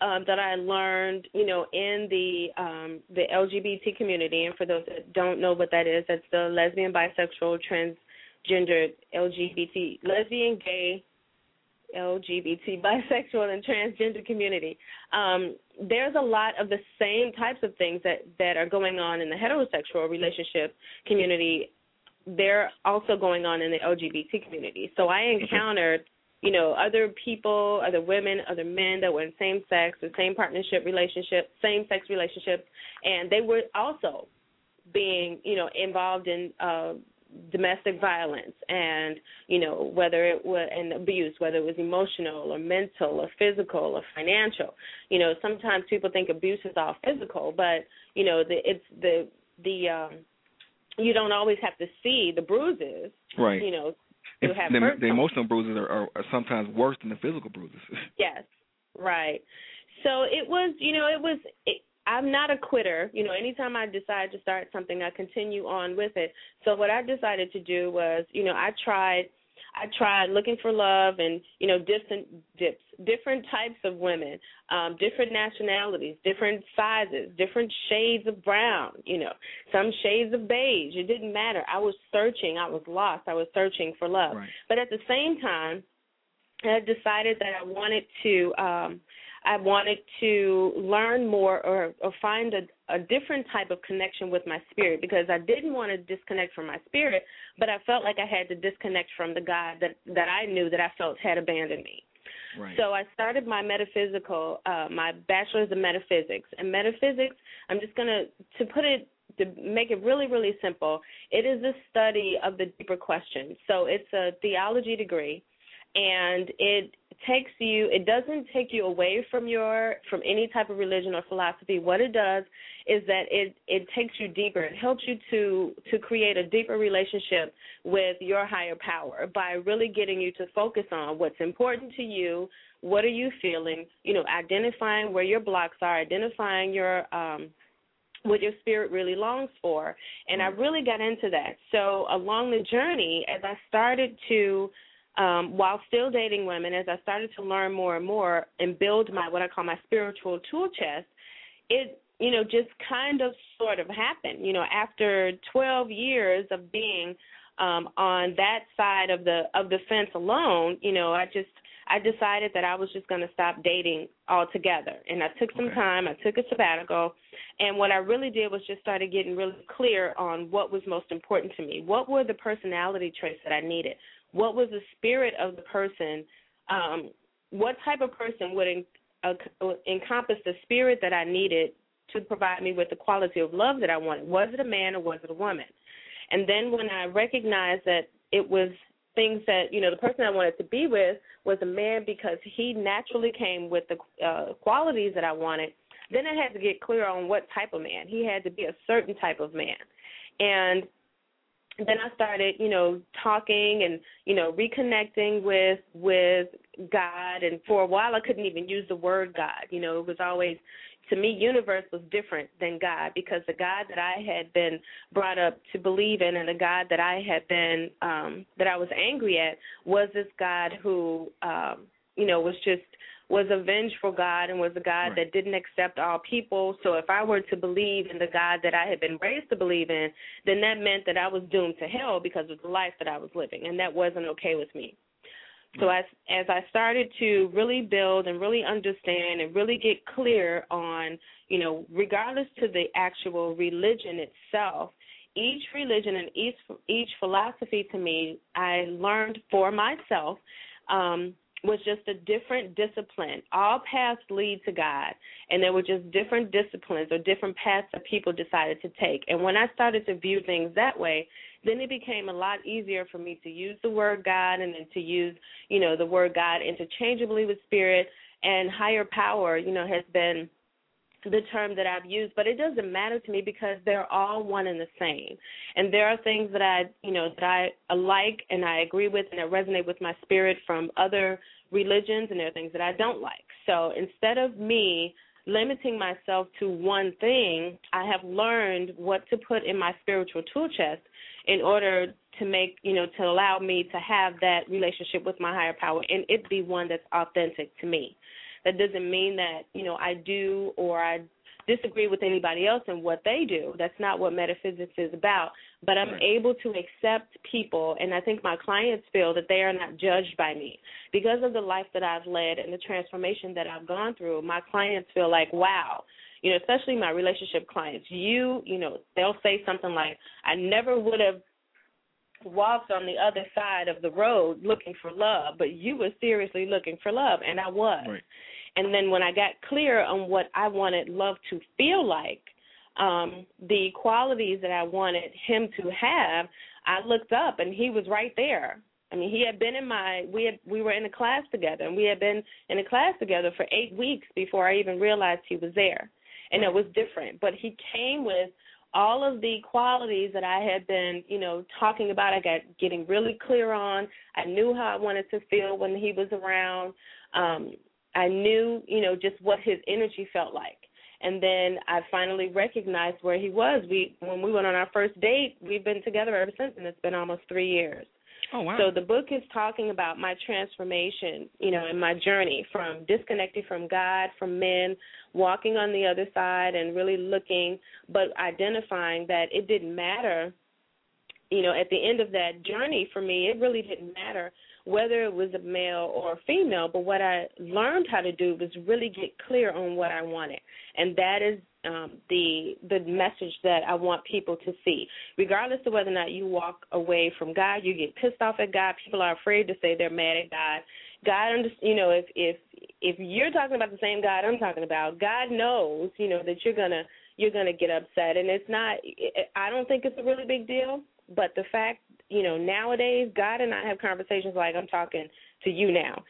um, that I learned, you know, in the um, the LGBT community. And for those that don't know what that is, that's the lesbian, bisexual, transgender, LGBT, lesbian, gay, LGBT, bisexual, and transgender community. Um, there's a lot of the same types of things that that are going on in the heterosexual relationship community. They're also going on in the LGBT community. So I encountered, you know, other people, other women, other men that were in same sex or same partnership relationship, same sex relationships, and they were also being, you know, involved in uh domestic violence and you know whether it was an abuse whether it was emotional or mental or physical or financial you know sometimes people think abuse is all physical but you know the it's the the um you don't always have to see the bruises Right. you know to have the, the emotional bruises are, are, are sometimes worse than the physical bruises. Yes, right. So it was, you know, it was. It, I'm not a quitter. You know, anytime I decide to start something, I continue on with it. So what I decided to do was, you know, I tried. I tried looking for love and you know different dips, different types of women, um, different nationalities, different sizes, different shades of brown. You know, some shades of beige. It didn't matter. I was searching. I was lost. I was searching for love. Right. But at the same time, I decided that I wanted to um I wanted to learn more or or find a a different type of connection with my spirit because I didn't want to disconnect from my spirit, but I felt like I had to disconnect from the God that that I knew that I felt had abandoned me. Right. So I started my metaphysical, uh, my bachelor's in metaphysics. And metaphysics, I'm just gonna to put it to make it really, really simple. It is a study of the deeper questions. So it's a theology degree, and it takes you. It doesn't take you away from your from any type of religion or philosophy. What it does is that it it takes you deeper. It helps you to to create a deeper relationship with your higher power by really getting you to focus on what's important to you, what are you feeling, you know, identifying where your blocks are, identifying your um what your spirit really longs for. And I really got into that. So along the journey as I started to um, while still dating women, as I started to learn more and more and build my what I call my spiritual tool chest, it you know just kind of sort of happened. You know, after 12 years of being um, on that side of the of the fence alone, you know, I just I decided that I was just going to stop dating altogether. And I took some Okay. time, I took a sabbatical, and what I really did was just started getting really clear on what was most important to me. What were the personality traits that I needed? What was the spirit of the person? Um, what type of person would en- uh, encompass the spirit that I needed to provide me with the quality of love that I wanted? Was it a man or was it a woman? And then when I recognized that it was things that you know the person I wanted to be with was a man because he naturally came with the uh, qualities that I wanted. Then I had to get clear on what type of man. He had to be a certain type of man, and then I started, you know, talking and you know reconnecting with with God. And for a while, I couldn't even use the word God. You know, it was always to me, universe was different than God because the God that I had been brought up to believe in, and the God that I had been um, that I was angry at, was this God who, um, you know, was just was a vengeful God and was a God Right. that didn't accept all people. So if I were to believe in the God that I had been raised to believe in, then that meant that I was doomed to hell because of the life that I was living, and that wasn't okay with me. So as as I started to really build and really understand and really get clear on, you know, regardless to the actual religion itself, each religion and each each philosophy to me, I learned for myself um, was just a different discipline. All paths lead to God, and there were just different disciplines or different paths that people decided to take. And when I started to view things that way, then it became a lot easier for me to use the word God and then to use, you know, the word God interchangeably with spirit and higher power, you know, has been the term that I've used, but it doesn't matter to me because they're all one and the same. And there are things that I, you know, that I like and I agree with and that resonate with my spirit from other religions, and there are things that I don't like. So instead of me limiting myself to one thing, I have learned what to put in my spiritual tool chest in order to make, you know, to allow me to have that relationship with my higher power and it be one that's authentic to me. That doesn't mean that, you know, I do or I disagree with anybody else and what they do. That's not what metaphysics is about. But I'm able to accept people, and I think my clients feel that they are not judged by me. Because of the life that I've led and the transformation that I've gone through, my clients feel like, wow, you know, especially my relationship clients, you, you know, they'll say something like, I never would have walked on the other side of the road looking for love, but you were seriously looking for love, and I was. Right. And then when I got clear on what I wanted love to feel like, um, the qualities that I wanted him to have, I looked up and he was right there. I mean, he had been in my we had we were in a class together and we had been in a class together for 8 weeks before I even realized he was there. And it was different, but he came with all of the qualities that I had been, you know, talking about. I got getting really clear on. I knew how I wanted to feel when he was around. Um, I knew, you know, just what his energy felt like. And then I finally recognized where he was. We when we went on our first date, we've been together ever since and it's been almost 3 years. Oh wow. So the book is talking about my transformation, you know, and my journey from disconnected from God, from men, walking on the other side and really looking but identifying that it didn't matter you know, at the end of that journey for me, it really didn't matter whether it was a male or a female, but what I learned how to do was really get clear on what I wanted. And that is um, the the message that I want people to see. Regardless of whether or not you walk away from God, you get pissed off at God. People are afraid to say they're mad at God. God, you know, if if if you're talking about the same God I'm talking about, God knows, you know, that you're gonna you're gonna get upset, and it's not. I don't think it's a really big deal. But the fact, you know, nowadays God and I have conversations like I'm talking to you now.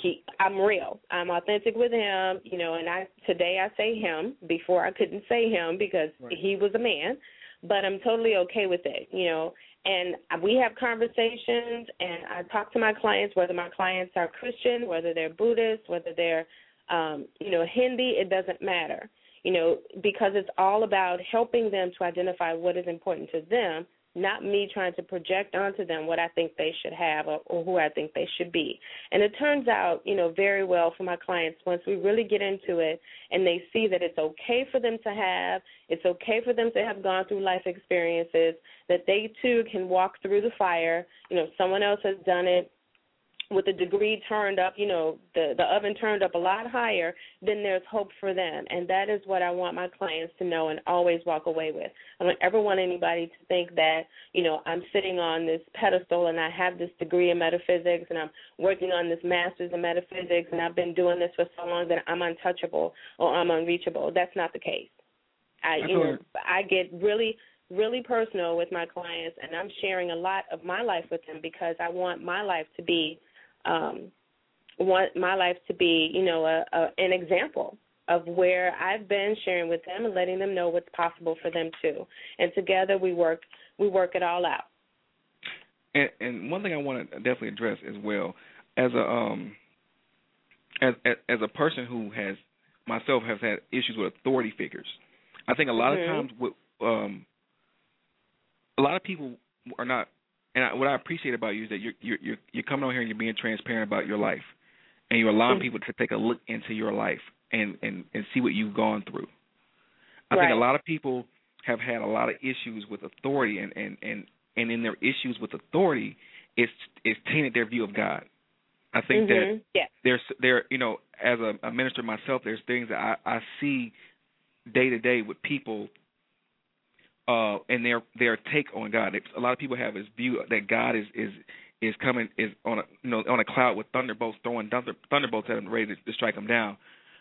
He, I'm real. I'm authentic with him, you know. And I today I say him. Before I couldn't say him because Right. he was a man, but I'm totally okay with it, you know. And we have conversations, and I talk to my clients, whether my clients are Christian, whether they're Buddhist, whether they're, um, you know, Hindi. It doesn't matter, you know, because it's all about helping them to identify what is important to them not me trying to project onto them what I think they should have or, or who I think they should be. And it turns out, you know, very well for my clients once we really get into it and they see that it's okay for them to have, it's okay for them to have gone through life experiences, that they too can walk through the fire. You know, someone else has done it with the degree turned up, you know, the the oven turned up a lot higher, then there's hope for them. And that is what I want my clients to know and always walk away with. I don't ever want anybody to think that, you know, I'm sitting on this pedestal and I have this degree in metaphysics and I'm working on this master's in metaphysics and I've been doing this for so long that I'm untouchable or I'm unreachable. That's not the case. I you know, I get really really personal with my clients and I'm sharing a lot of my life with them because I want my life to be um, want my life to be, you know, a, a, an example of where I've been sharing with them and letting them know what's possible for them too. And together we work we work it all out. And, and one thing I want to definitely address as well, as a um, as as a person who has myself has had issues with authority figures. I think a lot mm-hmm. of times with um, a lot of people are not and I, what I appreciate about you is that you're you're you're, you're coming on here and you're being transparent about your life, and you're allowing people to take a look into your life and and and see what you've gone through. I right. think a lot of people have had a lot of issues with authority, and and and and in their issues with authority, it's it's tainted their view of God. I think mm-hmm. that yeah. there's there you know as a, a minister myself, there's things that I I see day to day with people uh, and their their take on God. A lot of people have this view that God is is is coming is on a you know on a cloud with thunderbolts throwing thunder, thunderbolts at him ready to, to strike him down.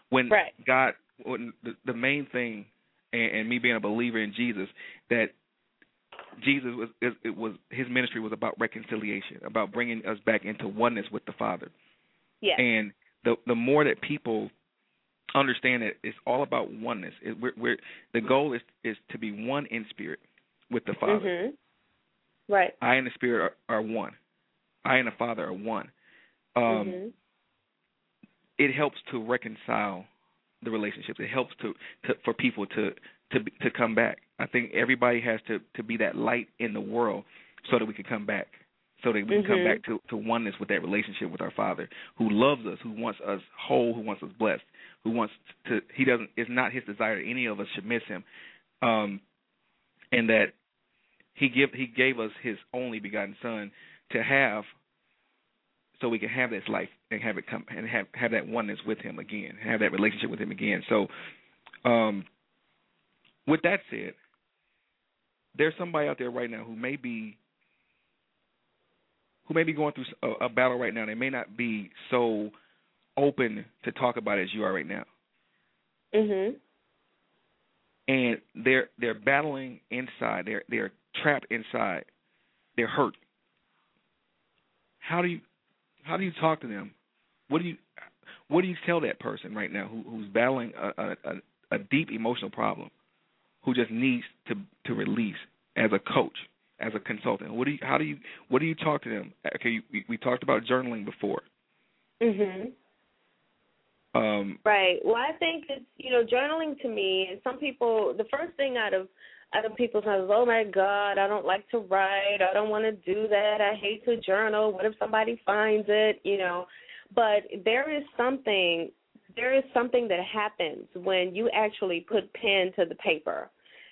When right. God, when the, the main thing, and, and me being a believer in Jesus, that Jesus was it was his ministry was about reconciliation, about bringing us back into oneness with the Father. Yeah. And the the more that people understand that it's all about oneness. It, we're, we're, the goal is is to be one in spirit with the Father. Mm-hmm. Right. I and the Spirit are, are one. I and the Father are one. Um, mm-hmm. It helps to reconcile the relationships. It helps to, to for people to to to come back. I think everybody has to to be that light in the world so that we can come back so that we can mm-hmm. come back to, to oneness with that relationship with our Father, who loves us, who wants us whole, who wants us blessed, who wants to. He doesn't. It's not his desire any of us should miss him, um, and that he give he gave us his only begotten Son to have, so we can have this life and have it come and have have that oneness with him again, have that relationship with him again. So, um, with that said, there's somebody out there right now who may be who may be going through a, a battle right now. They may not be so open to talk about it as you are right now. Mhm. And they're they're battling inside. They're they're trapped inside. They're hurt. How do you how do you talk to them? What do you what do you tell that person right now who, who's battling a, a, a deep emotional problem, who just needs to to release as a coach? as a consultant? What do you how do you what do you talk to them? Okay, we, we talked about journaling before. Mhm. Um, right. Well, I think it's you know journaling to me. And some people, the first thing out of out of people's minds, oh my God, I don't like to write. I don't want to do that. I hate to journal. What if somebody finds it? You know, but there is something there is something that happens when you actually put pen to the paper,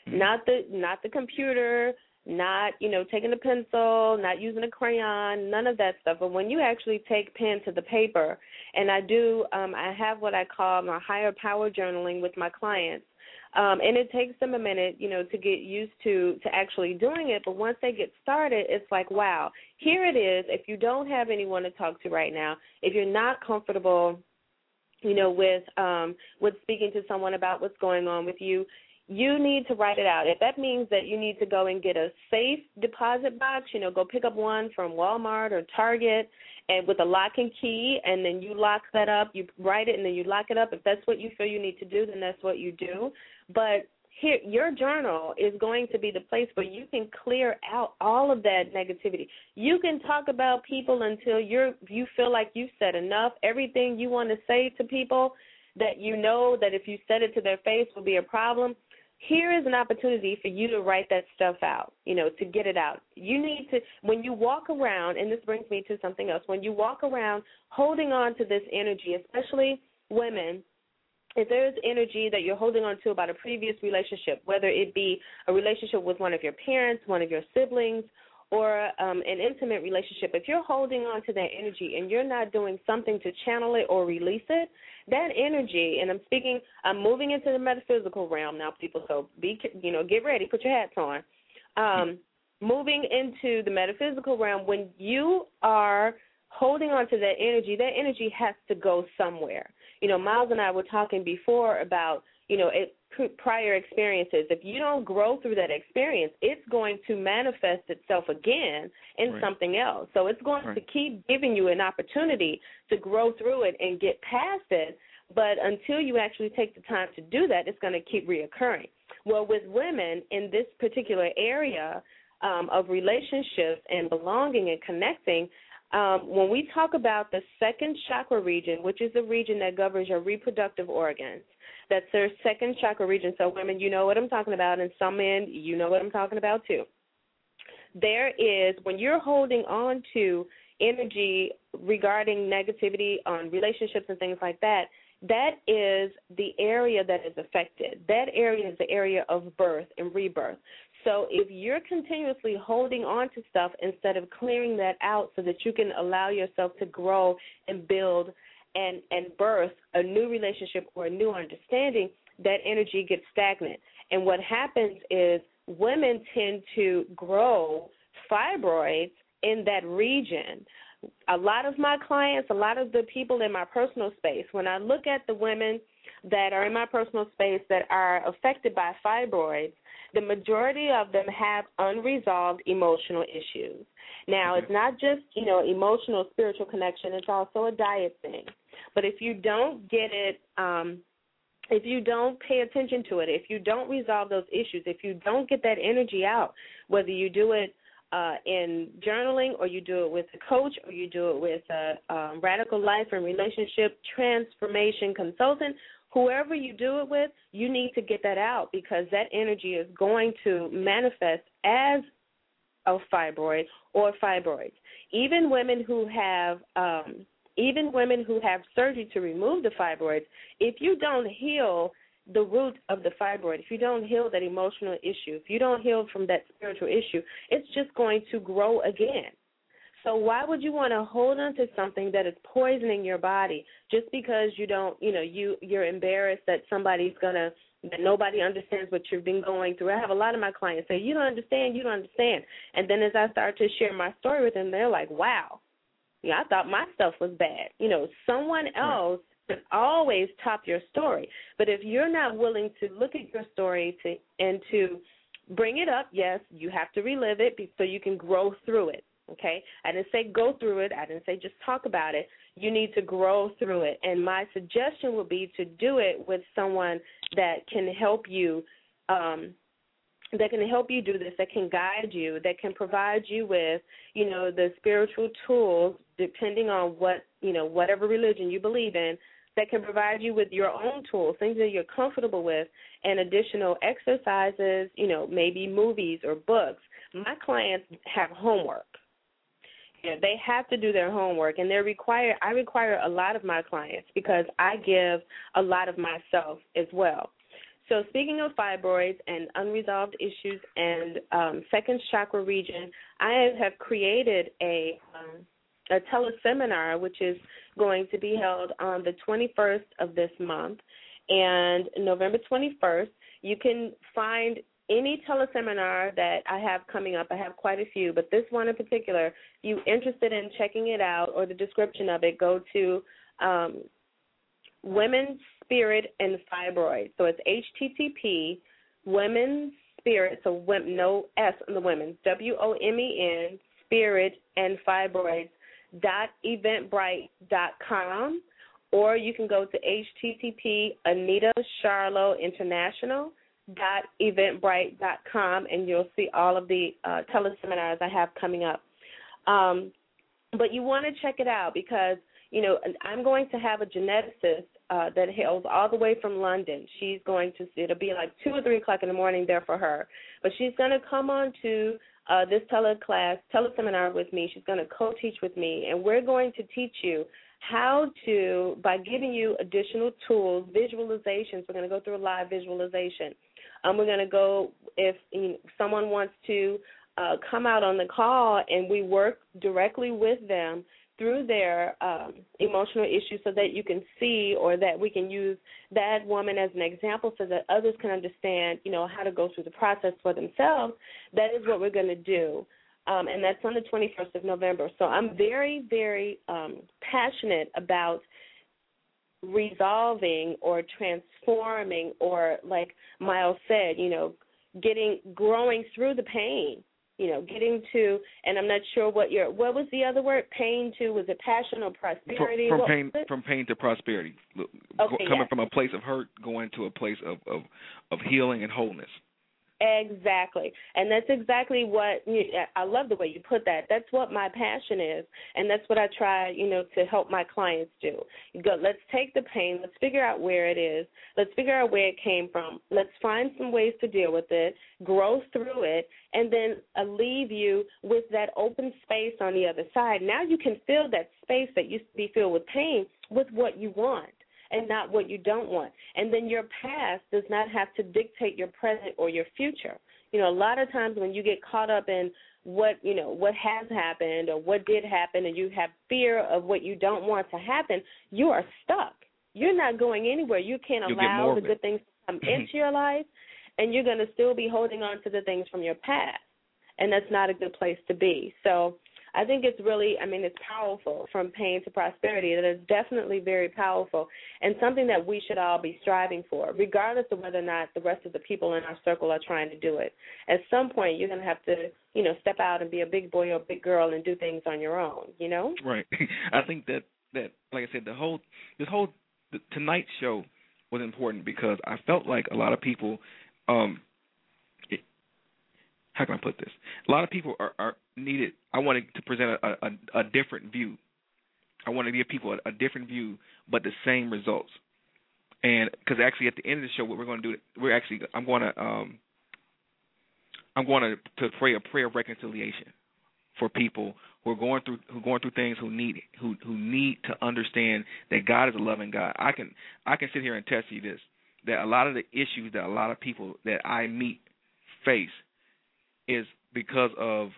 mm-hmm. not the not the computer, not you know taking a pencil not using a crayon none of that stuff. But when you actually take pen to the paper and i do um i have what i call my higher power journaling with my clients. Um and it takes them a minute you know to get used to to actually doing it. But once they get started it's like wow here it is. If you don't have anyone to talk to right now if you're not comfortable you know with um with speaking to someone about what's going on with you you need to write it out. If that means that you need to go and get a safe deposit box, you know, go pick up one from Walmart or Target and with a lock and key and then you lock that up, you write it and then you lock it up. If that's what you feel you need to do, then that's what you do. But here your journal is going to be the place where you can clear out all of that negativity. You can talk about people until you're you feel like you've said enough. Everything you want to say to people that you know that if you said it to their face will be a problem here is an opportunity for you to write that stuff out, you know, to get it out. You need to, when you walk around, and this brings me to something else, when you walk around holding on to this energy, especially women, if there's energy that you're holding on to about a previous relationship, whether it be a relationship with one of your parents, one of your siblings, or um, an intimate relationship, if you're holding on to that energy and you're not doing something to channel it or release it, that energy, and I'm speaking, I'm moving into the metaphysical realm now, people. So be, you know, get ready, put your hats on. Um, moving into the metaphysical realm, when you are holding on to that energy, that energy has to go somewhere. You know, Myles and I were talking before about, you know, it, prior experiences. If you don't grow through that experience, it's going to manifest itself again in Right. something else. So it's going Right. to keep giving you an opportunity to grow through it and get past it. But until you actually take the time to do that, it's going to keep reoccurring. Well, with women in this particular area um, of relationships and belonging and connecting, um, when we talk about the second chakra region, which is the region that governs your reproductive organs, that's their second chakra region. So, women, you know what I'm talking about, and some men, you know what I'm talking about too. There is, when you're holding on to energy regarding negativity on relationships and things like that, that is the area that is affected. That area is the area of birth and rebirth. So if you're continuously holding on to stuff instead of clearing that out so that you can allow yourself to grow and build and and birth a new relationship or a new understanding, that energy gets stagnant. And what happens is women tend to grow fibroids in that region. A lot of my clients, a lot of the people in my personal space, when I look at the women that are in my personal space that are affected by fibroids, the majority of them have unresolved emotional issues. Now, it's not just, you know, emotional spiritual connection, it's also a diet thing. But if you don't get it um if you don't pay attention to it, if you don't resolve those issues, if you don't get that energy out, whether you do it uh, in journaling or you do it with a coach or you do it with a radical life and relationship transformation consultant, whoever you do it with, you need to get that out because that energy is going to manifest as a fibroid or fibroids. Even women who have um, even women who have surgery to remove the fibroids, if you don't heal the root of the fibroid, if you don't heal that emotional issue, if you don't heal from that spiritual issue, it's just going to grow again. So why would you want to hold on to something that is poisoning your body just because you don't, you know, you you're embarrassed that somebody's gonna that nobody understands what you've been going through. I have a lot of my clients say, "You don't understand, you don't understand," and then as I start to share my story with them, they're like, "Wow, yeah, I thought my stuff was bad." You know, someone else can always top your story, but if you're not willing to look at your story to and to bring it up, yes, you have to relive it so you can grow through it. Okay, I didn't say go through it. I didn't say just talk about it. You need to grow through it. And my suggestion would be to do it with someone that can help you, um, that can help you do this, that can guide you, that can provide you with, you know, the spiritual tools, depending on what, you know, whatever religion you believe in, that can provide you with your own tools, things that you're comfortable with, and additional exercises, you know, maybe movies or books. My clients have homework. You know, they have to do their homework and they're required I require a lot of my clients because I give a lot of myself as well. So speaking of fibroids and unresolved issues and um, second chakra region, I have created a um, a teleseminar which is going to be held on the 21st of this month and November 21st. You can find any teleseminar that I have coming up. I have quite a few, but this one in particular, if you're interested in checking it out or the description of it, go to um, Women's Spirit and Fibroids. So it's HTTP Women's Spirit, so no S on the women's, W O M E N, Spirit and Fibroids dot eventbrite dot com or you can go to http anita charlot international dot eventbrite dot com and you'll see all of the uh, teleseminars I have coming up. Um, but you want to check it out because you know I'm going to have a geneticist uh, that hails all the way from London. She's going to it'll be like two or three o'clock in the morning there for her, but she's going to come on to uh, this teleclass, teleseminar with me. She's going to co-teach with me, and we're going to teach you how to by giving you additional tools, visualizations. We're going to go through a live visualization. Um, we're going to go if you know, someone wants to uh, come out on the call and we work directly with them through their um, emotional issues so that you can see or that we can use that woman as an example so that others can understand, you know, how to go through the process for themselves, that is what we're going to do. Um, and that's on the 21st of November. So I'm very, very um, passionate about resolving or transforming or like Myles said, you know, getting growing through the pain you know, getting to, and I'm not sure what your, what was the other word? Pain to, was it passion or prosperity? From, from pain, from pain to prosperity. Look, Okay, coming yes. from a place of hurt, going to a place of of of healing and wholeness. Exactly. And that's exactly what you, I love the way you put that. That's what my passion is and that's what I try, you know, to help my clients do. Go, let's take the pain, let's figure out where it is. Let's figure out where it came from. Let's find some ways to deal with it, grow through it, and then uh, leave you with that open space on the other side. Now you can fill that space that used to be filled with pain with what you want and not what you don't want. And then your past does not have to dictate your present or your future. You know, a lot of times when you get caught up in what, you know, what has happened or what did happen and you have fear of what you don't want to happen, you are stuck. You're not going anywhere. You can't You'll allow the good things to come into your life and you're going to still be holding on to the things from your past. And that's not a good place to be. So, I think it's really, I mean, it's powerful from pain to prosperity. That is definitely very powerful and something that we should all be striving for, regardless of whether or not the rest of the people in our circle are trying to do it. At some point, you're going to have to, you know, step out and be a big boy or a big girl and do things on your own, you know? Right. I think that that like I said, the whole this whole the, tonight's show was important because I felt like a lot of people um how can I put this? A lot of people are, are needed. I wanted to present a, a, a different view. I want to give people a, a different view, but the same results. And because actually, at the end of the show, what we're going to do, we're actually, I'm going to, um, I'm going to to pray a prayer of reconciliation for people who are going through who are going through things who need who who need to understand that God is a loving God. I can I can sit here and tell you this that a lot of the issues that a lot of people that I meet face is because of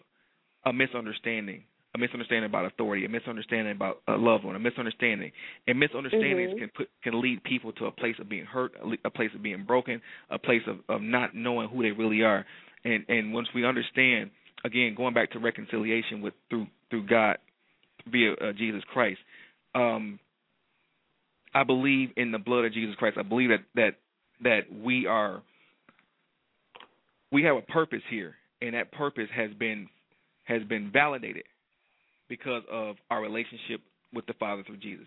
a misunderstanding, a misunderstanding about authority, a misunderstanding about a loved one, a misunderstanding, and misunderstandings Mhm. can put can lead people to a place of being hurt, a a place of being broken, a place of of not knowing who they really are, and and once we understand, again, going back to reconciliation with through through God via uh, Jesus Christ, um, I believe in the blood of Jesus Christ. I believe that that that we are we have a purpose here, and that purpose has been has been validated because of our relationship with the Father through Jesus.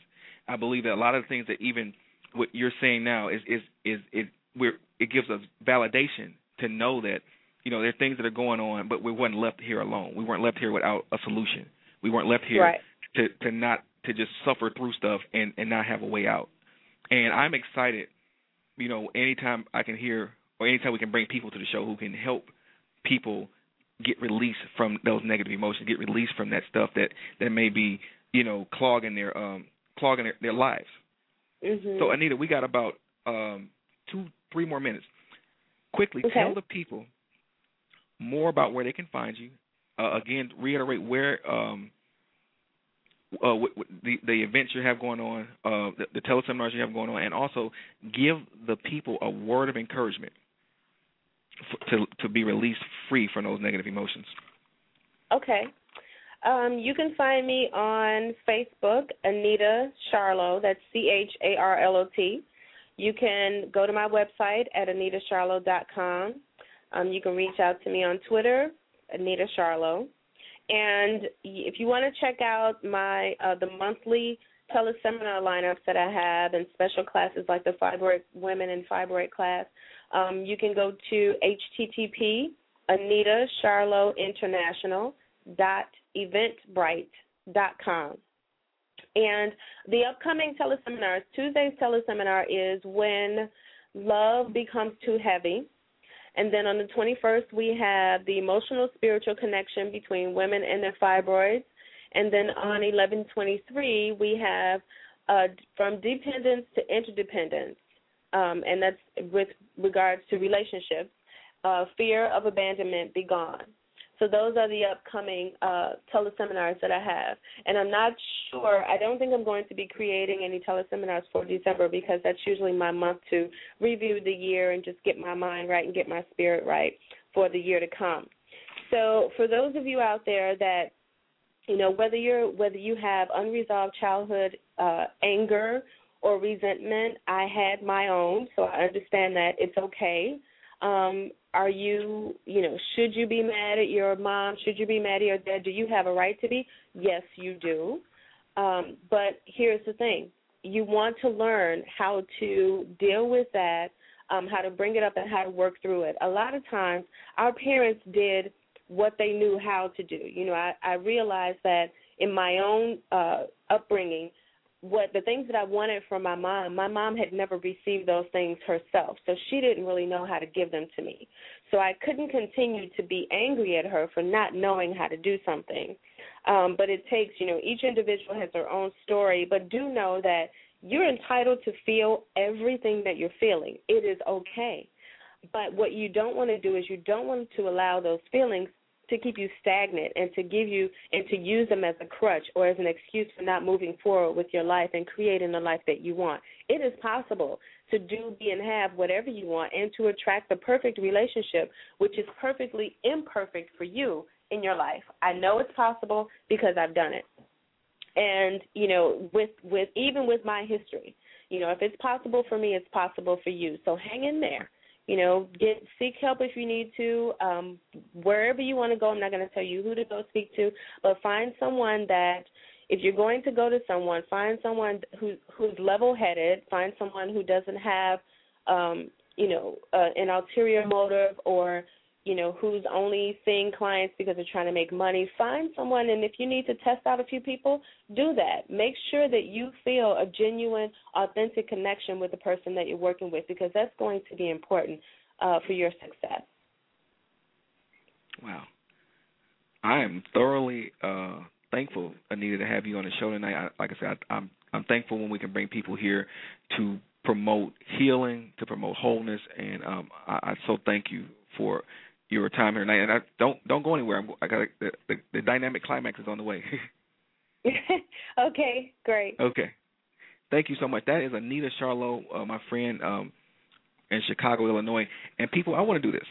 I believe that a lot of the things that even what you're saying now is is is it we're it gives us validation to know that you know there are things that are going on, but we weren't left here alone. We weren't left here without a solution. We weren't left here Right. to to not to just suffer through stuff and and not have a way out. And I'm excited, you know, anytime I can hear or anytime we can bring people to the show who can help people get released from those negative emotions, get released from that stuff that that may be, you know, clogging their um clogging their, their lives. Mhm. So Anita, we got about um two, three more minutes. Quickly Okay. tell the people more about where they can find you. Uh, again, reiterate where um uh, w- w- the the events you have going on, uh, the, the teleseminars you have going on, and also give the people a word of encouragement to to be released free from those negative emotions. Okay. Um, you can find me on Facebook, Anita Charlot. That's C H A R L O T. You can go to my website at anitacharlot.com. Um, you can reach out to me on Twitter, Anita Charlot. And if you want to check out my uh, the monthly teleseminar lineups that I have and special classes like the fibroid women and fibroid class, um, you can go to http Anita International dot eventbrite dot com And the upcoming teleseminars, Tuesday's teleseminar is when love becomes too heavy. And then on the 21st, we have the emotional spiritual connection between women and their fibroids. And then on 1123, we have uh, from dependence to interdependence, um, and that's with regards to relationships. Uh, fear of abandonment be gone. So those are the upcoming uh, teleseminars that I have, and I'm not sure. I don't think I'm going to be creating any teleseminars for December because that's usually my month to review the year and just get my mind right and get my spirit right for the year to come. So for those of you out there that you know whether you're whether you have unresolved childhood uh, anger or resentment, I had my own, so I understand that it's okay. Um, are you, you know, should you be mad at your mom? Should you be mad at your dad? Do you have a right to be? Yes, you do. Um, but here's the thing you want to learn how to deal with that, um, how to bring it up, and how to work through it. A lot of times, our parents did what they knew how to do. You know, I, I realized that in my own uh, upbringing, what the things that I wanted from my mom, my mom had never received those things herself, so she didn't really know how to give them to me. So I couldn't continue to be angry at her for not knowing how to do something. Um, but it takes, you know, each individual has their own story, but do know that you're entitled to feel everything that you're feeling. It is okay. But what you don't want to do is you don't want to allow those feelings to keep you stagnant and to give you and to use them as a crutch or as an excuse for not moving forward with your life and creating the life that you want. It is possible to do, be, and have whatever you want and to attract the perfect relationship, which is perfectly imperfect for you in your life. I know it's possible because I've done it. And, you know, with with even with my history, you know, if it's possible for me, it's possible for you. So hang in there you know, get seek help if you need to. Um, wherever you want to go, I'm not going to tell you who to go speak to, but find someone that if you're going to go to someone, find someone who who's level-headed, find someone who doesn't have um, you know, uh, an ulterior motive or you know, who's only seeing clients because they're trying to make money. Find someone, and if you need to test out a few people, do that. Make sure that you feel a genuine, authentic connection with the person that you're working with because that's going to be important uh, for your success. Wow. I am thoroughly uh, thankful, Anita, to have you on the show tonight. I, like I said, I, I'm I'm thankful when we can bring people here to promote healing, to promote wholeness, and um, I, I so thank you for your time here tonight. And I don't don't go anywhere. I'm, I got the, the the dynamic climax is on the way. okay, great. Okay, thank you so much. That is Anita Charlot, uh, my friend um, in Chicago, Illinois. And people, I want to do this.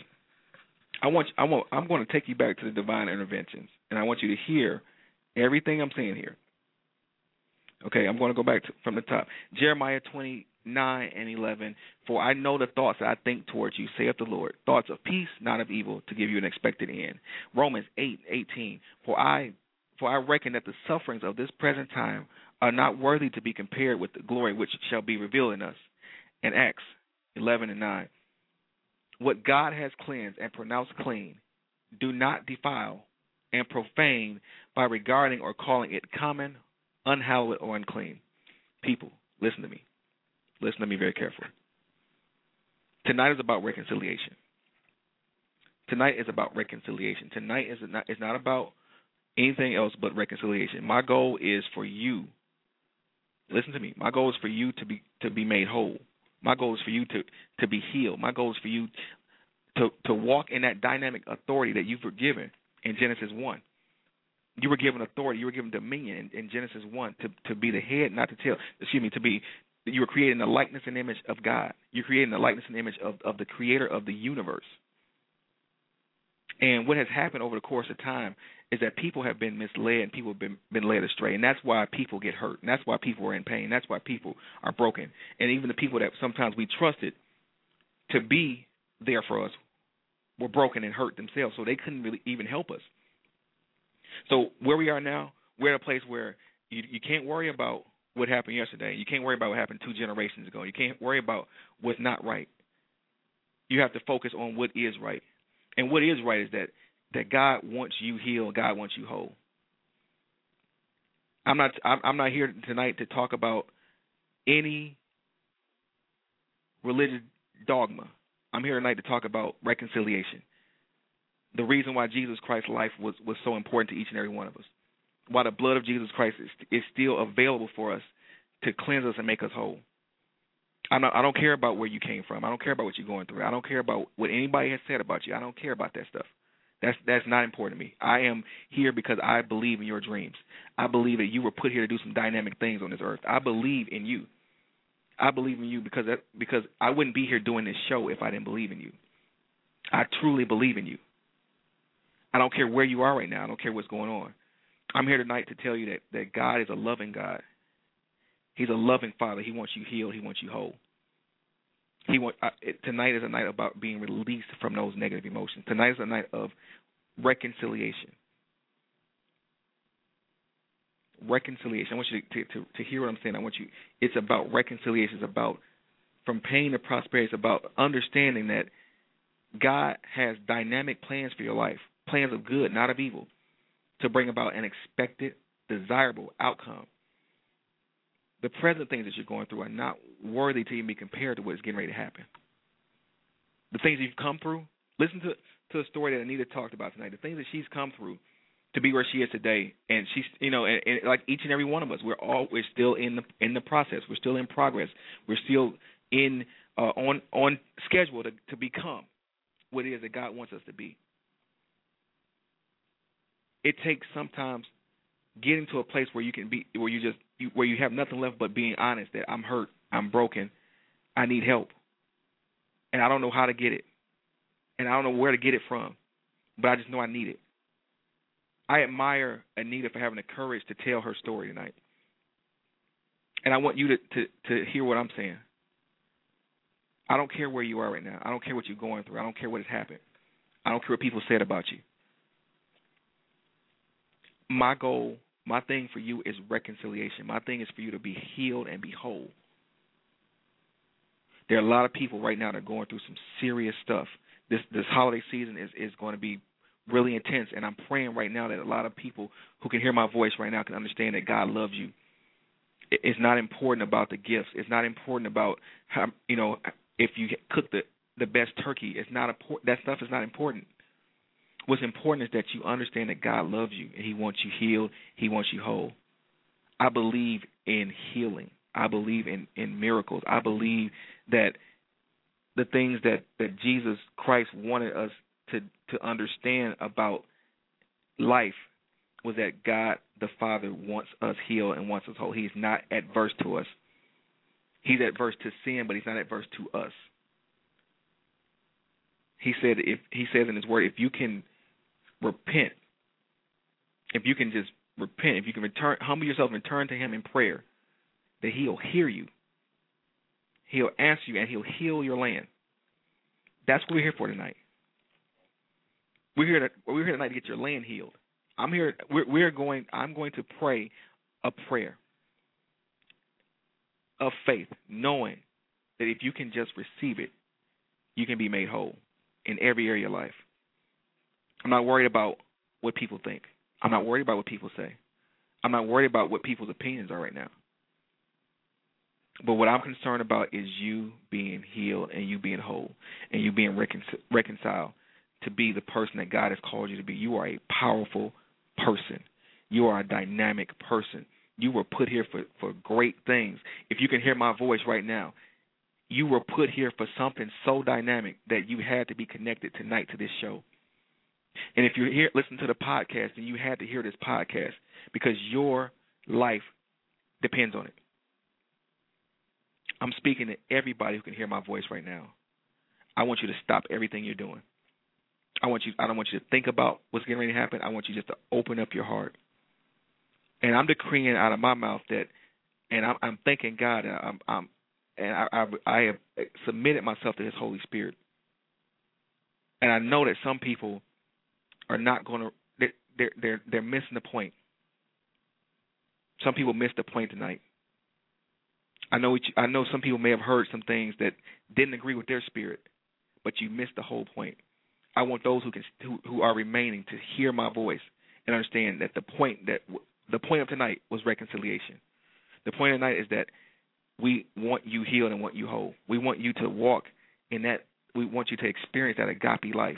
I want I want I'm going to take you back to the divine interventions, and I want you to hear everything I'm saying here. Okay, I'm going to go back to, from the top. Jeremiah 20 9 and 11. For I know the thoughts I think towards you, saith the Lord, thoughts of peace, not of evil, to give you an expected end. Romans 8 18. For I, for I reckon that the sufferings of this present time are not worthy to be compared with the glory which shall be revealed in us. And Acts 11 and 9. What God has cleansed and pronounced clean, do not defile and profane by regarding or calling it common, unhallowed, or unclean. People, listen to me. Listen to me very carefully. Tonight is about reconciliation. Tonight is about reconciliation. Tonight is not is not about anything else but reconciliation. My goal is for you. Listen to me. My goal is for you to be to be made whole. My goal is for you to to be healed. My goal is for you to to walk in that dynamic authority that you were given in Genesis one. You were given authority. You were given dominion in, in Genesis one to to be the head, not the tail. Excuse me, to be you are creating the likeness and image of God. You're creating the likeness and image of, of the creator of the universe. And what has happened over the course of time is that people have been misled and people have been, been led astray. And that's why people get hurt. And that's why people are in pain. That's why people are broken. And even the people that sometimes we trusted to be there for us were broken and hurt themselves. So they couldn't really even help us. So where we are now, we're at a place where you, you can't worry about what happened yesterday. You can't worry about what happened two generations ago. You can't worry about what's not right. You have to focus on what is right. And what is right is that that God wants you healed, God wants you whole. I'm not I'm, not here tonight to talk about any religious dogma. I'm here tonight to talk about reconciliation. The reason why Jesus Christ's life was was so important to each and every one of us. Why the blood of Jesus Christ is, is still available for us to cleanse us and make us whole. I don't, I don't care about where you came from. I don't care about what you're going through. I don't care about what anybody has said about you. I don't care about that stuff. That's that's not important to me. I am here because I believe in your dreams. I believe that you were put here to do some dynamic things on this earth. I believe in you. I believe in you because that, because I wouldn't be here doing this show if I didn't believe in you. I truly believe in you. I don't care where you are right now. I don't care what's going on. I'm here tonight to tell you that that God is a loving God. He's a loving Father. He wants you healed. He wants you whole. He want it, tonight is a night about being released from those negative emotions. Tonight is a night of reconciliation. Reconciliation. I want you to, to to hear what I'm saying. I want you. It's about reconciliation. It's about from pain to prosperity. It's about understanding that God has dynamic plans for your life, plans of good, not of evil, to bring about an expected, desirable outcome the present things that you're going through are not worthy to even be compared to what's getting ready to happen. The things you've come through, listen to to the story that Anita talked about tonight. The things that she's come through to be where she is today, and she's you know, and, and like each and every one of us, we're all we're still in the in the process. We're still in progress. We're still in uh, on on schedule to to become what it is that God wants us to be. It takes sometimes getting to a place where you can be where you just where you have nothing left but being honest that I'm hurt, I'm broken, I need help, and I don't know how to get it, and I don't know where to get it from, but I just know I need it. I admire Anita for having the courage to tell her story tonight, and I want you to to to hear what I'm saying. I don't care where you are right now. I don't care what you're going through. I don't care what has happened. I don't care what people said about you. My goal my thing for you is reconciliation. My thing is for you to be healed and be whole. There are a lot of people right now that are going through some serious stuff. This this holiday season is is going to be really intense, and I'm praying right now that a lot of people who can hear my voice right now can understand that God loves you. It's not important about the gifts. It's not important about how you know if you cook the the best turkey. It's not important. That stuff is not important. What's important is that you understand that God loves you and He wants you healed. He wants you whole. I believe in healing. I believe in in miracles. I believe that the things that that Jesus Christ wanted us to to understand about life was that God the Father wants us healed and wants us whole. He's not adverse to us. He's adverse to sin, but he's not adverse to us. He said if he says in his word, if you can repent, if you can just repent, if you can return, humble yourself and turn to Him in prayer, that He'll hear you. He'll answer you and He'll heal your land. That's what we're here for tonight. We're here. To, we're here tonight to get your land healed. I'm here. We're, we're going. I'm going to pray a prayer of faith, knowing that if you can just receive it, you can be made whole in every area of life. I'm not worried about what people think. I'm not worried about what people say. I'm not worried about what people's opinions are right now. But what I'm concerned about is you being healed and you being whole and you being recon- reconciled to be the person that God has called you to be. You are a powerful person. You are a dynamic person. You were put here for, for great things. If you can hear my voice right now, you were put here for something so dynamic that you had to be connected tonight to this show. And if you're here, listen to the podcast, and you had to hear this podcast because your life depends on it. I'm speaking to everybody who can hear my voice right now. I want you to stop everything you're doing. I want you. I don't want you to think about what's getting ready to happen. I want you just to open up your heart. And I'm decreeing out of my mouth that, and I'm, I'm thanking God. I'm, I'm and I, I, I have submitted myself to His Holy Spirit. And I know that some people are not going to they're they're they're, missing the point. Some people missed the point tonight. I know you, I know some people may have heard some things that didn't agree with their spirit, but you missed the whole point. I want those who can who, who are remaining to hear my voice and understand that the point that the point of tonight was reconciliation. The point of tonight is that we want you healed and want you whole. We want you to walk in that. We want you to experience that agape life,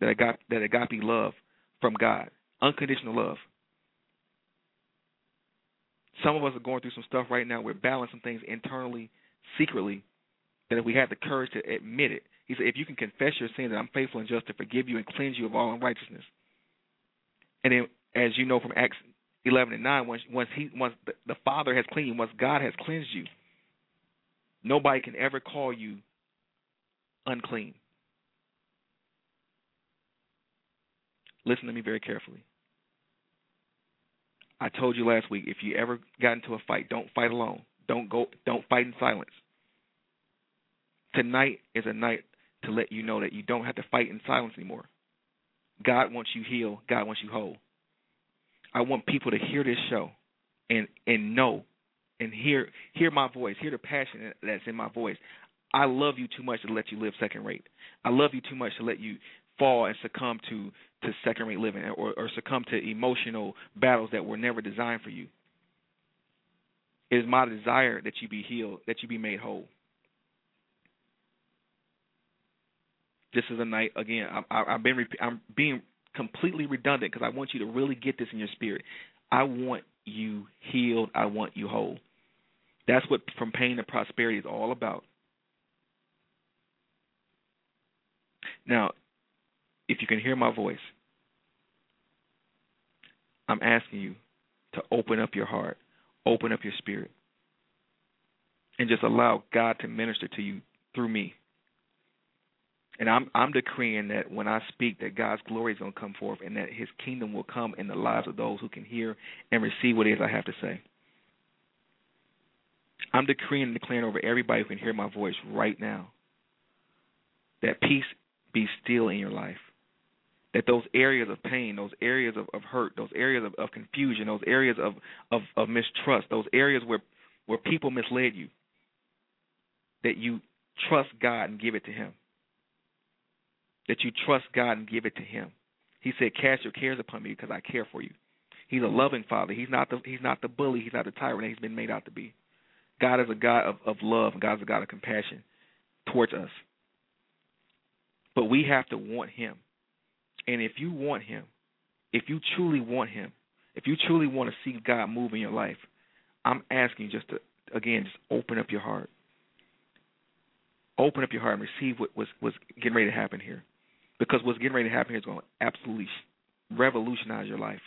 that agape, that agape love from God, unconditional love. Some of us are going through some stuff right now. We're balancing things internally, secretly, that if we had the courage to admit it, he said, if you can confess your sins, that I'm faithful and just to forgive you and cleanse you of all unrighteousness. And then, as you know from Acts 11 and 9, once, once he, once the, the Father has cleaned you, once God has cleansed you, nobody can ever call you unclean. Listen to me very carefully. I told you last week if you ever got into a fight, don't fight alone. Don't go don't fight in silence. Tonight is a night to let you know that you don't have to fight in silence anymore. God wants you healed. God wants you whole. I want people to hear this show and and know and hear hear my voice, hear the passion that's in my voice. I love you too much to let you live second rate. I love you too much to let you fall and succumb to to second rate living or, or succumb to emotional battles that were never designed for you. It is my desire that you be healed, that you be made whole. This is a night again. I, I've been I'm being completely redundant because I want you to really get this in your spirit. I want you healed. I want you whole. That's what from pain to prosperity is all about. Now, if you can hear my voice, I'm asking you to open up your heart, open up your spirit, and just allow God to minister to you through me. And I'm I'm decreeing that when I speak that God's glory is going to come forth and that his kingdom will come in the lives of those who can hear and receive what it is I have to say. I'm decreeing and declaring over everybody who can hear my voice right now that peace be still in your life. That those areas of pain, those areas of, of hurt, those areas of, of confusion, those areas of, of, of mistrust, those areas where where people misled you, that you trust God and give it to Him that you trust God and give it to Him. He said, "Cast your cares upon me because I care for you." He's a loving Father. He's not the He's not the bully. He's not the tyrant He's been made out to be. God is a God of, of love, and God is a God of compassion towards us. But we have to want Him. And if you want Him, if you truly want Him, if you truly want to see God move in your life, I'm asking just to again just open up your heart. Open up your heart and receive what was was getting ready to happen here because what's getting ready to happen here is going to absolutely revolutionize your life.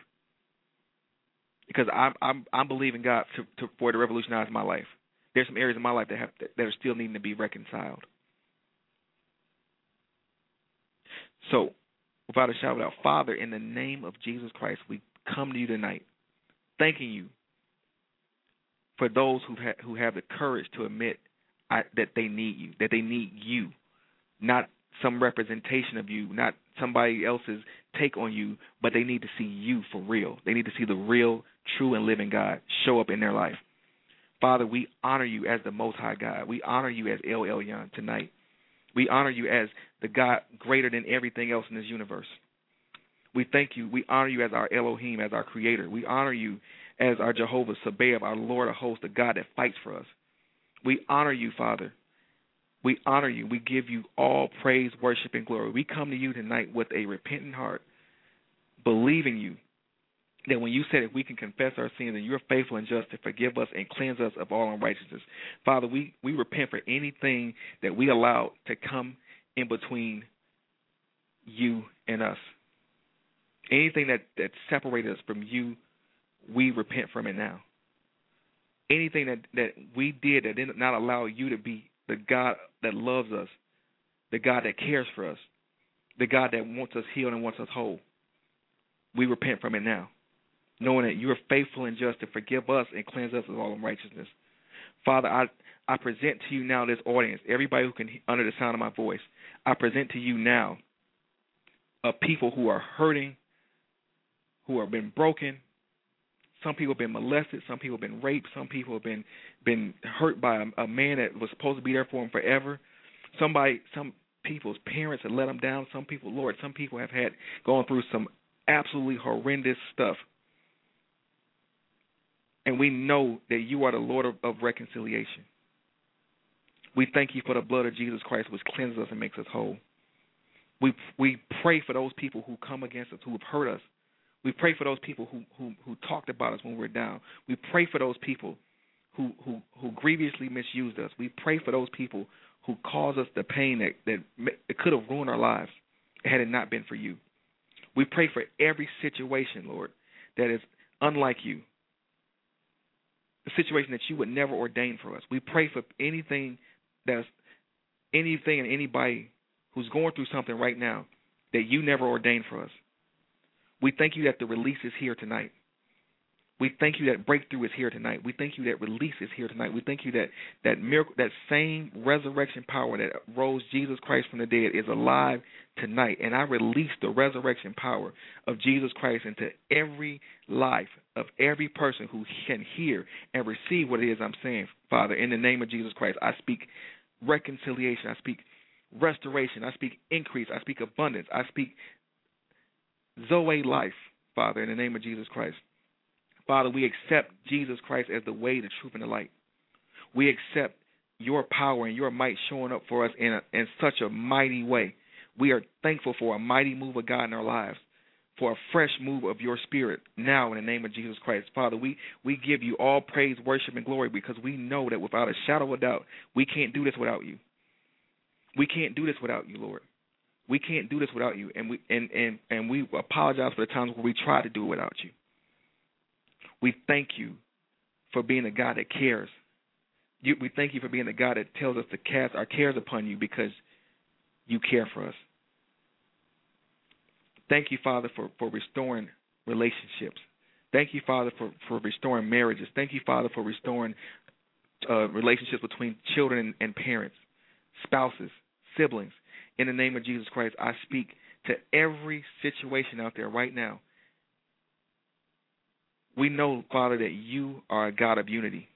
Because I'm I'm I'm believing God to, to for it to revolutionize my life. There's some areas in my life that have that are still needing to be reconciled. So, without a of doubt, Father, in the name of Jesus Christ, we come to you tonight, thanking you for those who ha- who have the courage to admit I, that they need you, that they need you, not some representation of you, not somebody else's take on you, but they need to see you for real. They need to see the real, true, and living God show up in their life. Father, we honor you as the Most High God. We honor you as El Elyon tonight. We honor you as the God greater than everything else in this universe. We thank you. We honor you as our Elohim, as our Creator. We honor you as our Jehovah Sabaoth, our Lord of hosts, the God that fights for us. We honor you, Father. We honor you. We give you all praise, worship, and glory. We come to you tonight with a repentant heart, believing you that when you said if we can confess our sins and you're faithful and just to forgive us and cleanse us of all unrighteousness. Father, we, we repent for anything that we allowed to come in between you and us. Anything that, that separated us from you, we repent from it now. Anything that, that we did that did not allow you to be the God that loves us, the God that cares for us, the God that wants us healed and wants us whole. We repent from it now, knowing that you are faithful and just to forgive us and cleanse us of all unrighteousness. Father, I, I present to you now this audience, everybody who can hear under the sound of my voice. I present to you now a people who are hurting, who have been broken, some people have been molested. Some people have been raped. Some people have been been hurt by a, a man that was supposed to be there for them forever. Somebody, some people's parents have let them down. Some people, Lord, some people have had gone through some absolutely horrendous stuff. And we know that you are the Lord of, of reconciliation. We thank you for the blood of Jesus Christ, which cleanses us and makes us whole. We we pray for those people who come against us, who have hurt us. We pray for those people who who, who talked about us when we were down. We pray for those people who, who who grievously misused us. We pray for those people who caused us the pain that that it could have ruined our lives had it not been for you. We pray for every situation, Lord, that is unlike you. A situation that you would never ordain for us. We pray for anything that's anything and anybody who's going through something right now that you never ordained for us. We thank you that the release is here tonight. We thank you that breakthrough is here tonight. We thank you that release is here tonight. We thank you that that miracle, that same resurrection power that rose Jesus Christ from the dead is alive tonight. And I release the resurrection power of Jesus Christ into every life of every person who can hear and receive what it is I'm saying, Father. In the name of Jesus Christ, I speak reconciliation. I speak restoration. I speak increase. I speak abundance. I speak Zoe life, Father, in the name of Jesus Christ. Father, we accept Jesus Christ as the way, the truth, and the light. We accept your power and your might showing up for us in a, in such a mighty way. We are thankful for a mighty move of God in our lives, for a fresh move of your spirit now in the name of Jesus Christ. Father, we, we give you all praise, worship, and glory because we know that without a shadow of doubt, we can't do this without you. We can't do this without you, Lord. We can't do this without you, and we and and and we apologize for the times where we try to do it without you. We thank you for being a God that cares. You, we thank you for being a God that tells us to cast our cares upon you because you care for us. Thank you, Father, for, for restoring relationships. Thank you, Father, for, for restoring marriages. Thank you, Father, for restoring uh, relationships between children and, and parents, spouses, siblings. In the name of Jesus Christ, I speak to every situation out there right now we know, Father, that you are a God of unity,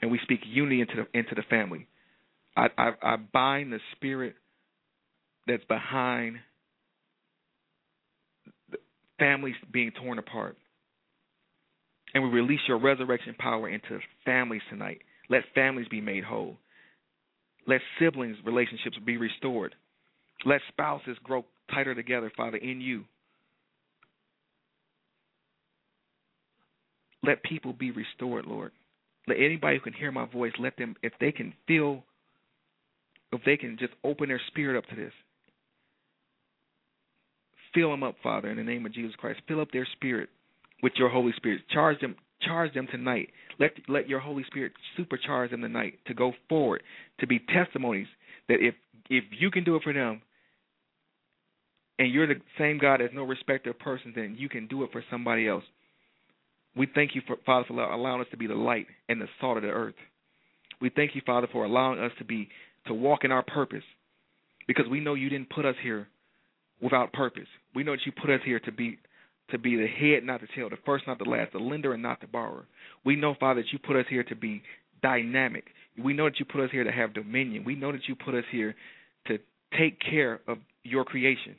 and we speak unity into the into the family. I I, I bind the spirit that's behind families being torn apart, and we release your resurrection power into families tonight. Let families be made whole. Let siblings relationships be restored. Let spouses grow tighter together, Father, in you. Let people be restored, Lord. Let anybody who can hear my voice, let them, if they can feel, if they can just open their spirit up to this, fill them up, Father, in the name of Jesus Christ. Fill up their spirit with your Holy Spirit. Charge them, charge them tonight. Let let your Holy Spirit supercharge them tonight to go forward, to be testimonies that if if you can do it for them, and you're the same God as no respecter of persons, then you can do it for somebody else. We thank you, for, Father, for allowing us to be the light and the salt of the earth. We thank you, Father, for allowing us to be to walk in our purpose, because we know you didn't put us here without purpose. We know that you put us here to be to be the head, not the tail, the first, not the last, the lender and not the borrower. We know, Father, that you put us here to be dynamic. We know that you put us here to have dominion. We know that you put us here to take care of your creation.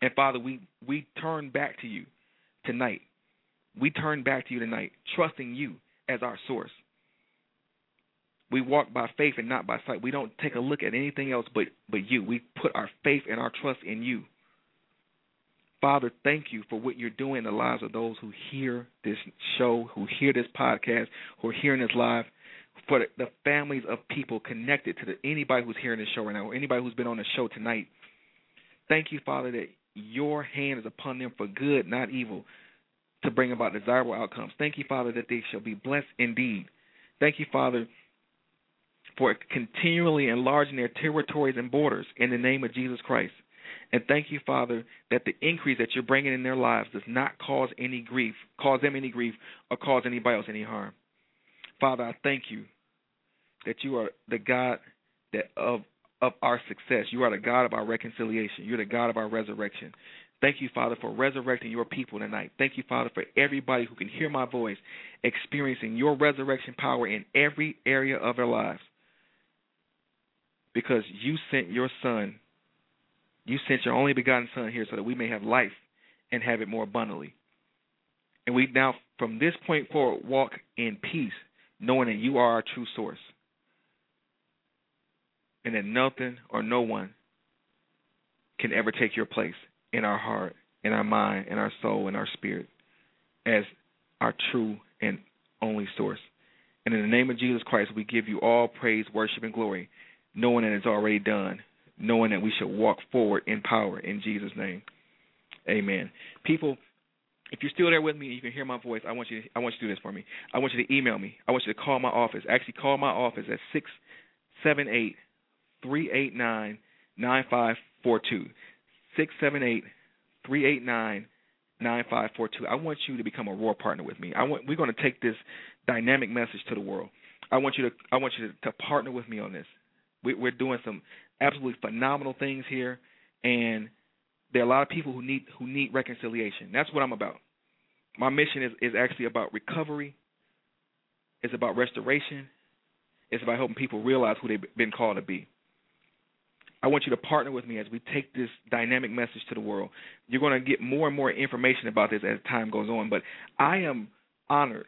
And Father, we we turn back to you tonight we turn back to you tonight, trusting you as our source. We walk by faith and not by sight. We don't take a look at anything else but, but you. We put our faith and our trust in you. Father, thank you for what you're doing in the lives of those who hear this show, who hear this podcast, who are hearing this live, for the families of people connected to the, anybody who's hearing this show right now, or anybody who's been on the show tonight. Thank you, Father, that your hand is upon them for good, not evil, to bring about desirable outcomes. Thank you, Father, that they shall be blessed indeed. Thank you, Father, for continually enlarging their territories and borders in the name of Jesus Christ. And thank you, Father, that the increase that you're bringing in their lives does not cause any grief, cause them any grief, or cause anybody else any harm. Father, I thank you that you are the God that of of our success. You are the God of our reconciliation. You're the God of our resurrection. Thank you, Father, for resurrecting your people tonight. Thank you, Father, for everybody who can hear my voice experiencing your resurrection power in every area of their lives. Because you sent your Son, you sent your only begotten Son here so that we may have life and have it more abundantly. And we now from this point forward, walk in peace, knowing that you are our true source. And that nothing or no one can ever take your place in our heart, in our mind, in our soul, in our spirit as our true and only source. And in the name of Jesus Christ, we give you all praise, worship, and glory, knowing that it's already done, knowing that we should walk forward in power in Jesus' name. Amen. People, if you're still there with me and you can hear my voice, I want you to, I want you to do this for me. I want you to email me. I want you to call my office. Actually call my office at six seven eight three eight nine nine five four two. Six seven eight three eight nine nine five four two. I want you to become a roar partner with me. I want we're going to take this dynamic message to the world. I want you to I want you to, to partner with me on this. We, we're doing some absolutely phenomenal things here, and there are a lot of people who need who need reconciliation. That's what I'm about. My mission is is actually about recovery. It's about restoration. It's about helping people realize who they've been called to be. I want you to partner with me as we take this dynamic message to the world. You're going to get more and more information about this as time goes on, but I am honored.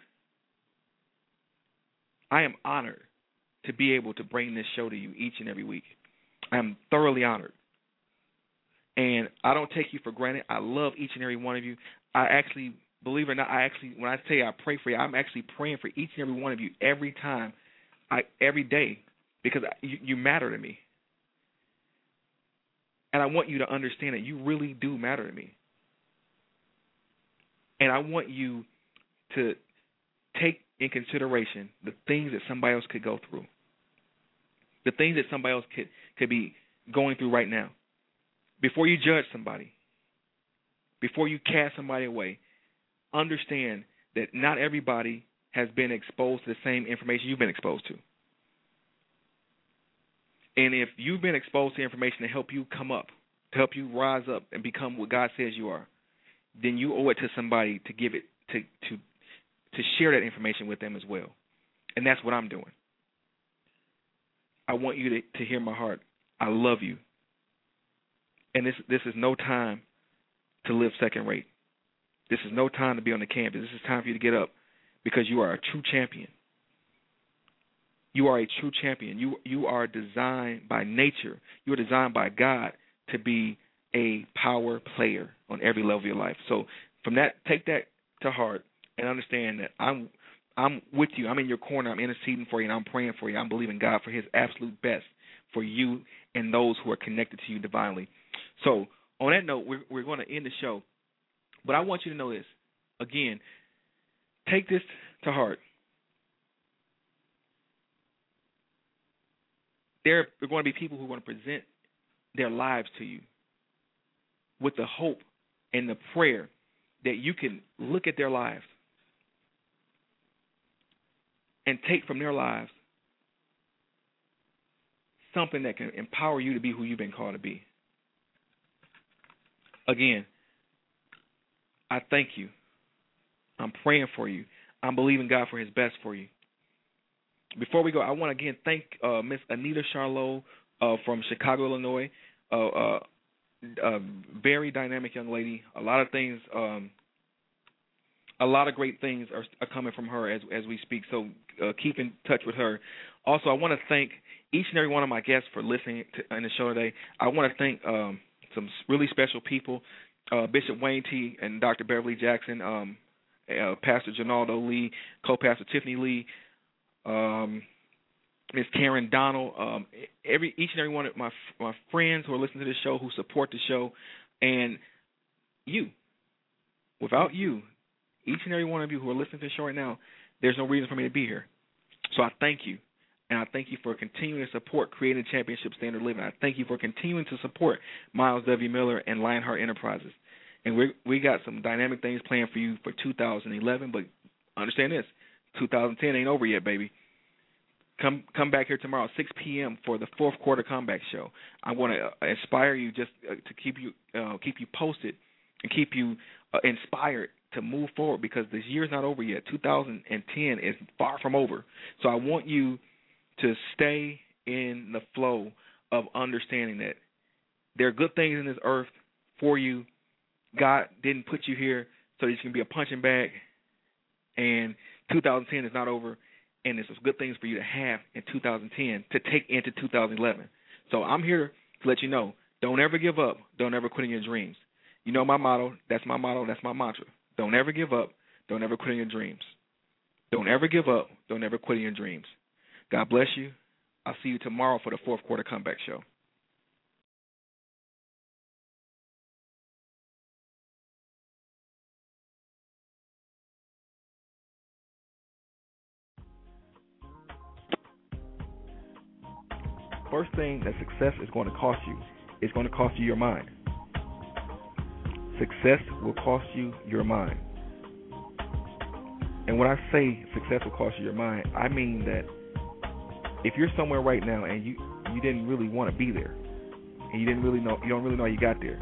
I am honored to be able to bring this show to you each and every week. I am thoroughly honored. And I don't take you for granted. I love each and every one of you. I actually, believe it or not, I actually, when I say I pray for you, I'm actually praying for each and every one of you every time, I every day, because you, you matter to me. And I want you to understand that you really do matter to me. And I want you to take in consideration the things that somebody else could go through, the things that somebody else could could be going through right now. Before you judge somebody, before you cast somebody away, understand that not everybody has been exposed to the same information you've been exposed to. And if you've been exposed to information to help you come up, to help you rise up and become what God says you are, then you owe it to somebody to give it to to to share that information with them as well. And that's what I'm doing. I want you to, to hear my heart. I love you. And this this is no time to live second rate. This is no time to be on the campus. This is time for you to get up because you are a true champion. You are a true champion. You you are designed by nature. You are designed by God to be a power player on every level of your life. So from that, take that to heart and understand that I'm I'm with you. I'm in your corner. I'm interceding for you, and I'm praying for you. I'm believing God for His absolute best for you and those who are connected to you divinely. So on that note, we're we're going to end the show, but I want you to know this again. Take this to heart. There are going to be people who going to present their lives to you with the hope and the prayer that you can look at their lives and take from their lives something that can empower you to be who you've been called to be. Again, I thank you. I'm praying for you. I'm believing God for His best for you. Before we go, I want to again thank uh, Miss Anita Charlot uh, from Chicago, Illinois. Uh, uh, a very dynamic young lady. A lot of things, um, a lot of great things are, are coming from her as as we speak. So uh, keep in touch with her. Also, I want to thank each and every one of my guests for listening to, in the show today. I want to thank um, some really special people, uh, Bishop Wayne T. and Dr. Beverly Jackson, um, Pastor Janaldo Lee, co-pastor Tiffany Lee. Um, Miss Karen Donald, um, every each and every one of my my friends who are listening to this show, who support the show, and you. Without you, each and every one of you who are listening to the show right now, there's no reason for me to be here. So I thank you. And I thank you for continuing to support Creating Championship Standard Living. I thank you for continuing to support Myles W. Miller and Lionheart Enterprises. And we we got some dynamic things planned for you for 2011. But understand this: 2010 ain't over yet, baby come come back here tomorrow 6 p.m. for the fourth quarter comeback show. I want to uh, inspire you just uh, to keep you uh, keep you posted and keep you uh, inspired to move forward because this year's not over yet. 2010 is far from over. So I want you to stay in the flow of understanding that there are good things in this earth for you. God didn't put you here so that you can be a punching bag. and 2010 is not over, and there's some good things for you to have in 2010 to take into 2011. So I'm here to let you know: don't ever give up. Don't ever quit in your dreams. You know my motto. That's my motto. That's my mantra. Don't ever give up. Don't ever quit in your dreams. Don't ever give up. Don't ever quit in your dreams. God bless you. I'll see you tomorrow for the fourth quarter comeback show. First thing that success is going to cost you is going to cost you your mind. Success will cost you your mind. And when I say success will cost you your mind, I mean that if you're somewhere right now and you you didn't really want to be there, and you didn't really know you don't really know how you got there,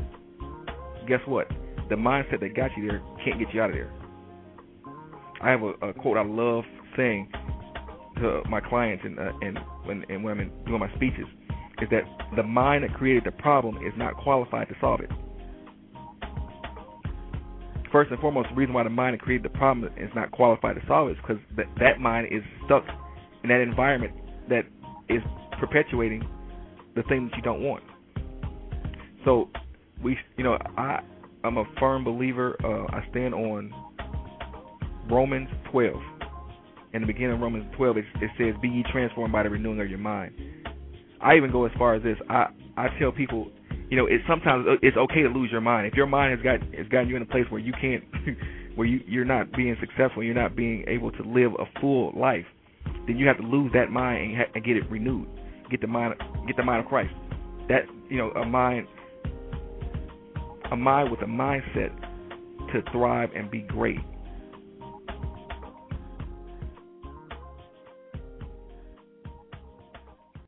guess what? The mindset that got you there can't get you out of there. I have a, a quote I love saying to my clients and uh, and when and when I'm doing my speeches is that the mind that created the problem is not qualified to solve it. First and foremost, the reason why the mind that created the problem is not qualified to solve it is because that that mind is stuck in that environment that is perpetuating the thing that you don't want. So we, you know, I I'm a firm believer. Uh, I stand on Romans 12. In the beginning of Romans 12, it, it says, "Be ye transformed by the renewing of your mind." I even go as far as this. I I tell people, you know, it's sometimes uh, it's okay to lose your mind. If your mind has got has gotten you in a place where you can't, where you you're not being successful, you're not being able to live a full life, then you have to lose that mind and, ha- and get it renewed. Get the mind get the mind of Christ. That you know, a mind a mind with a mindset to thrive and be great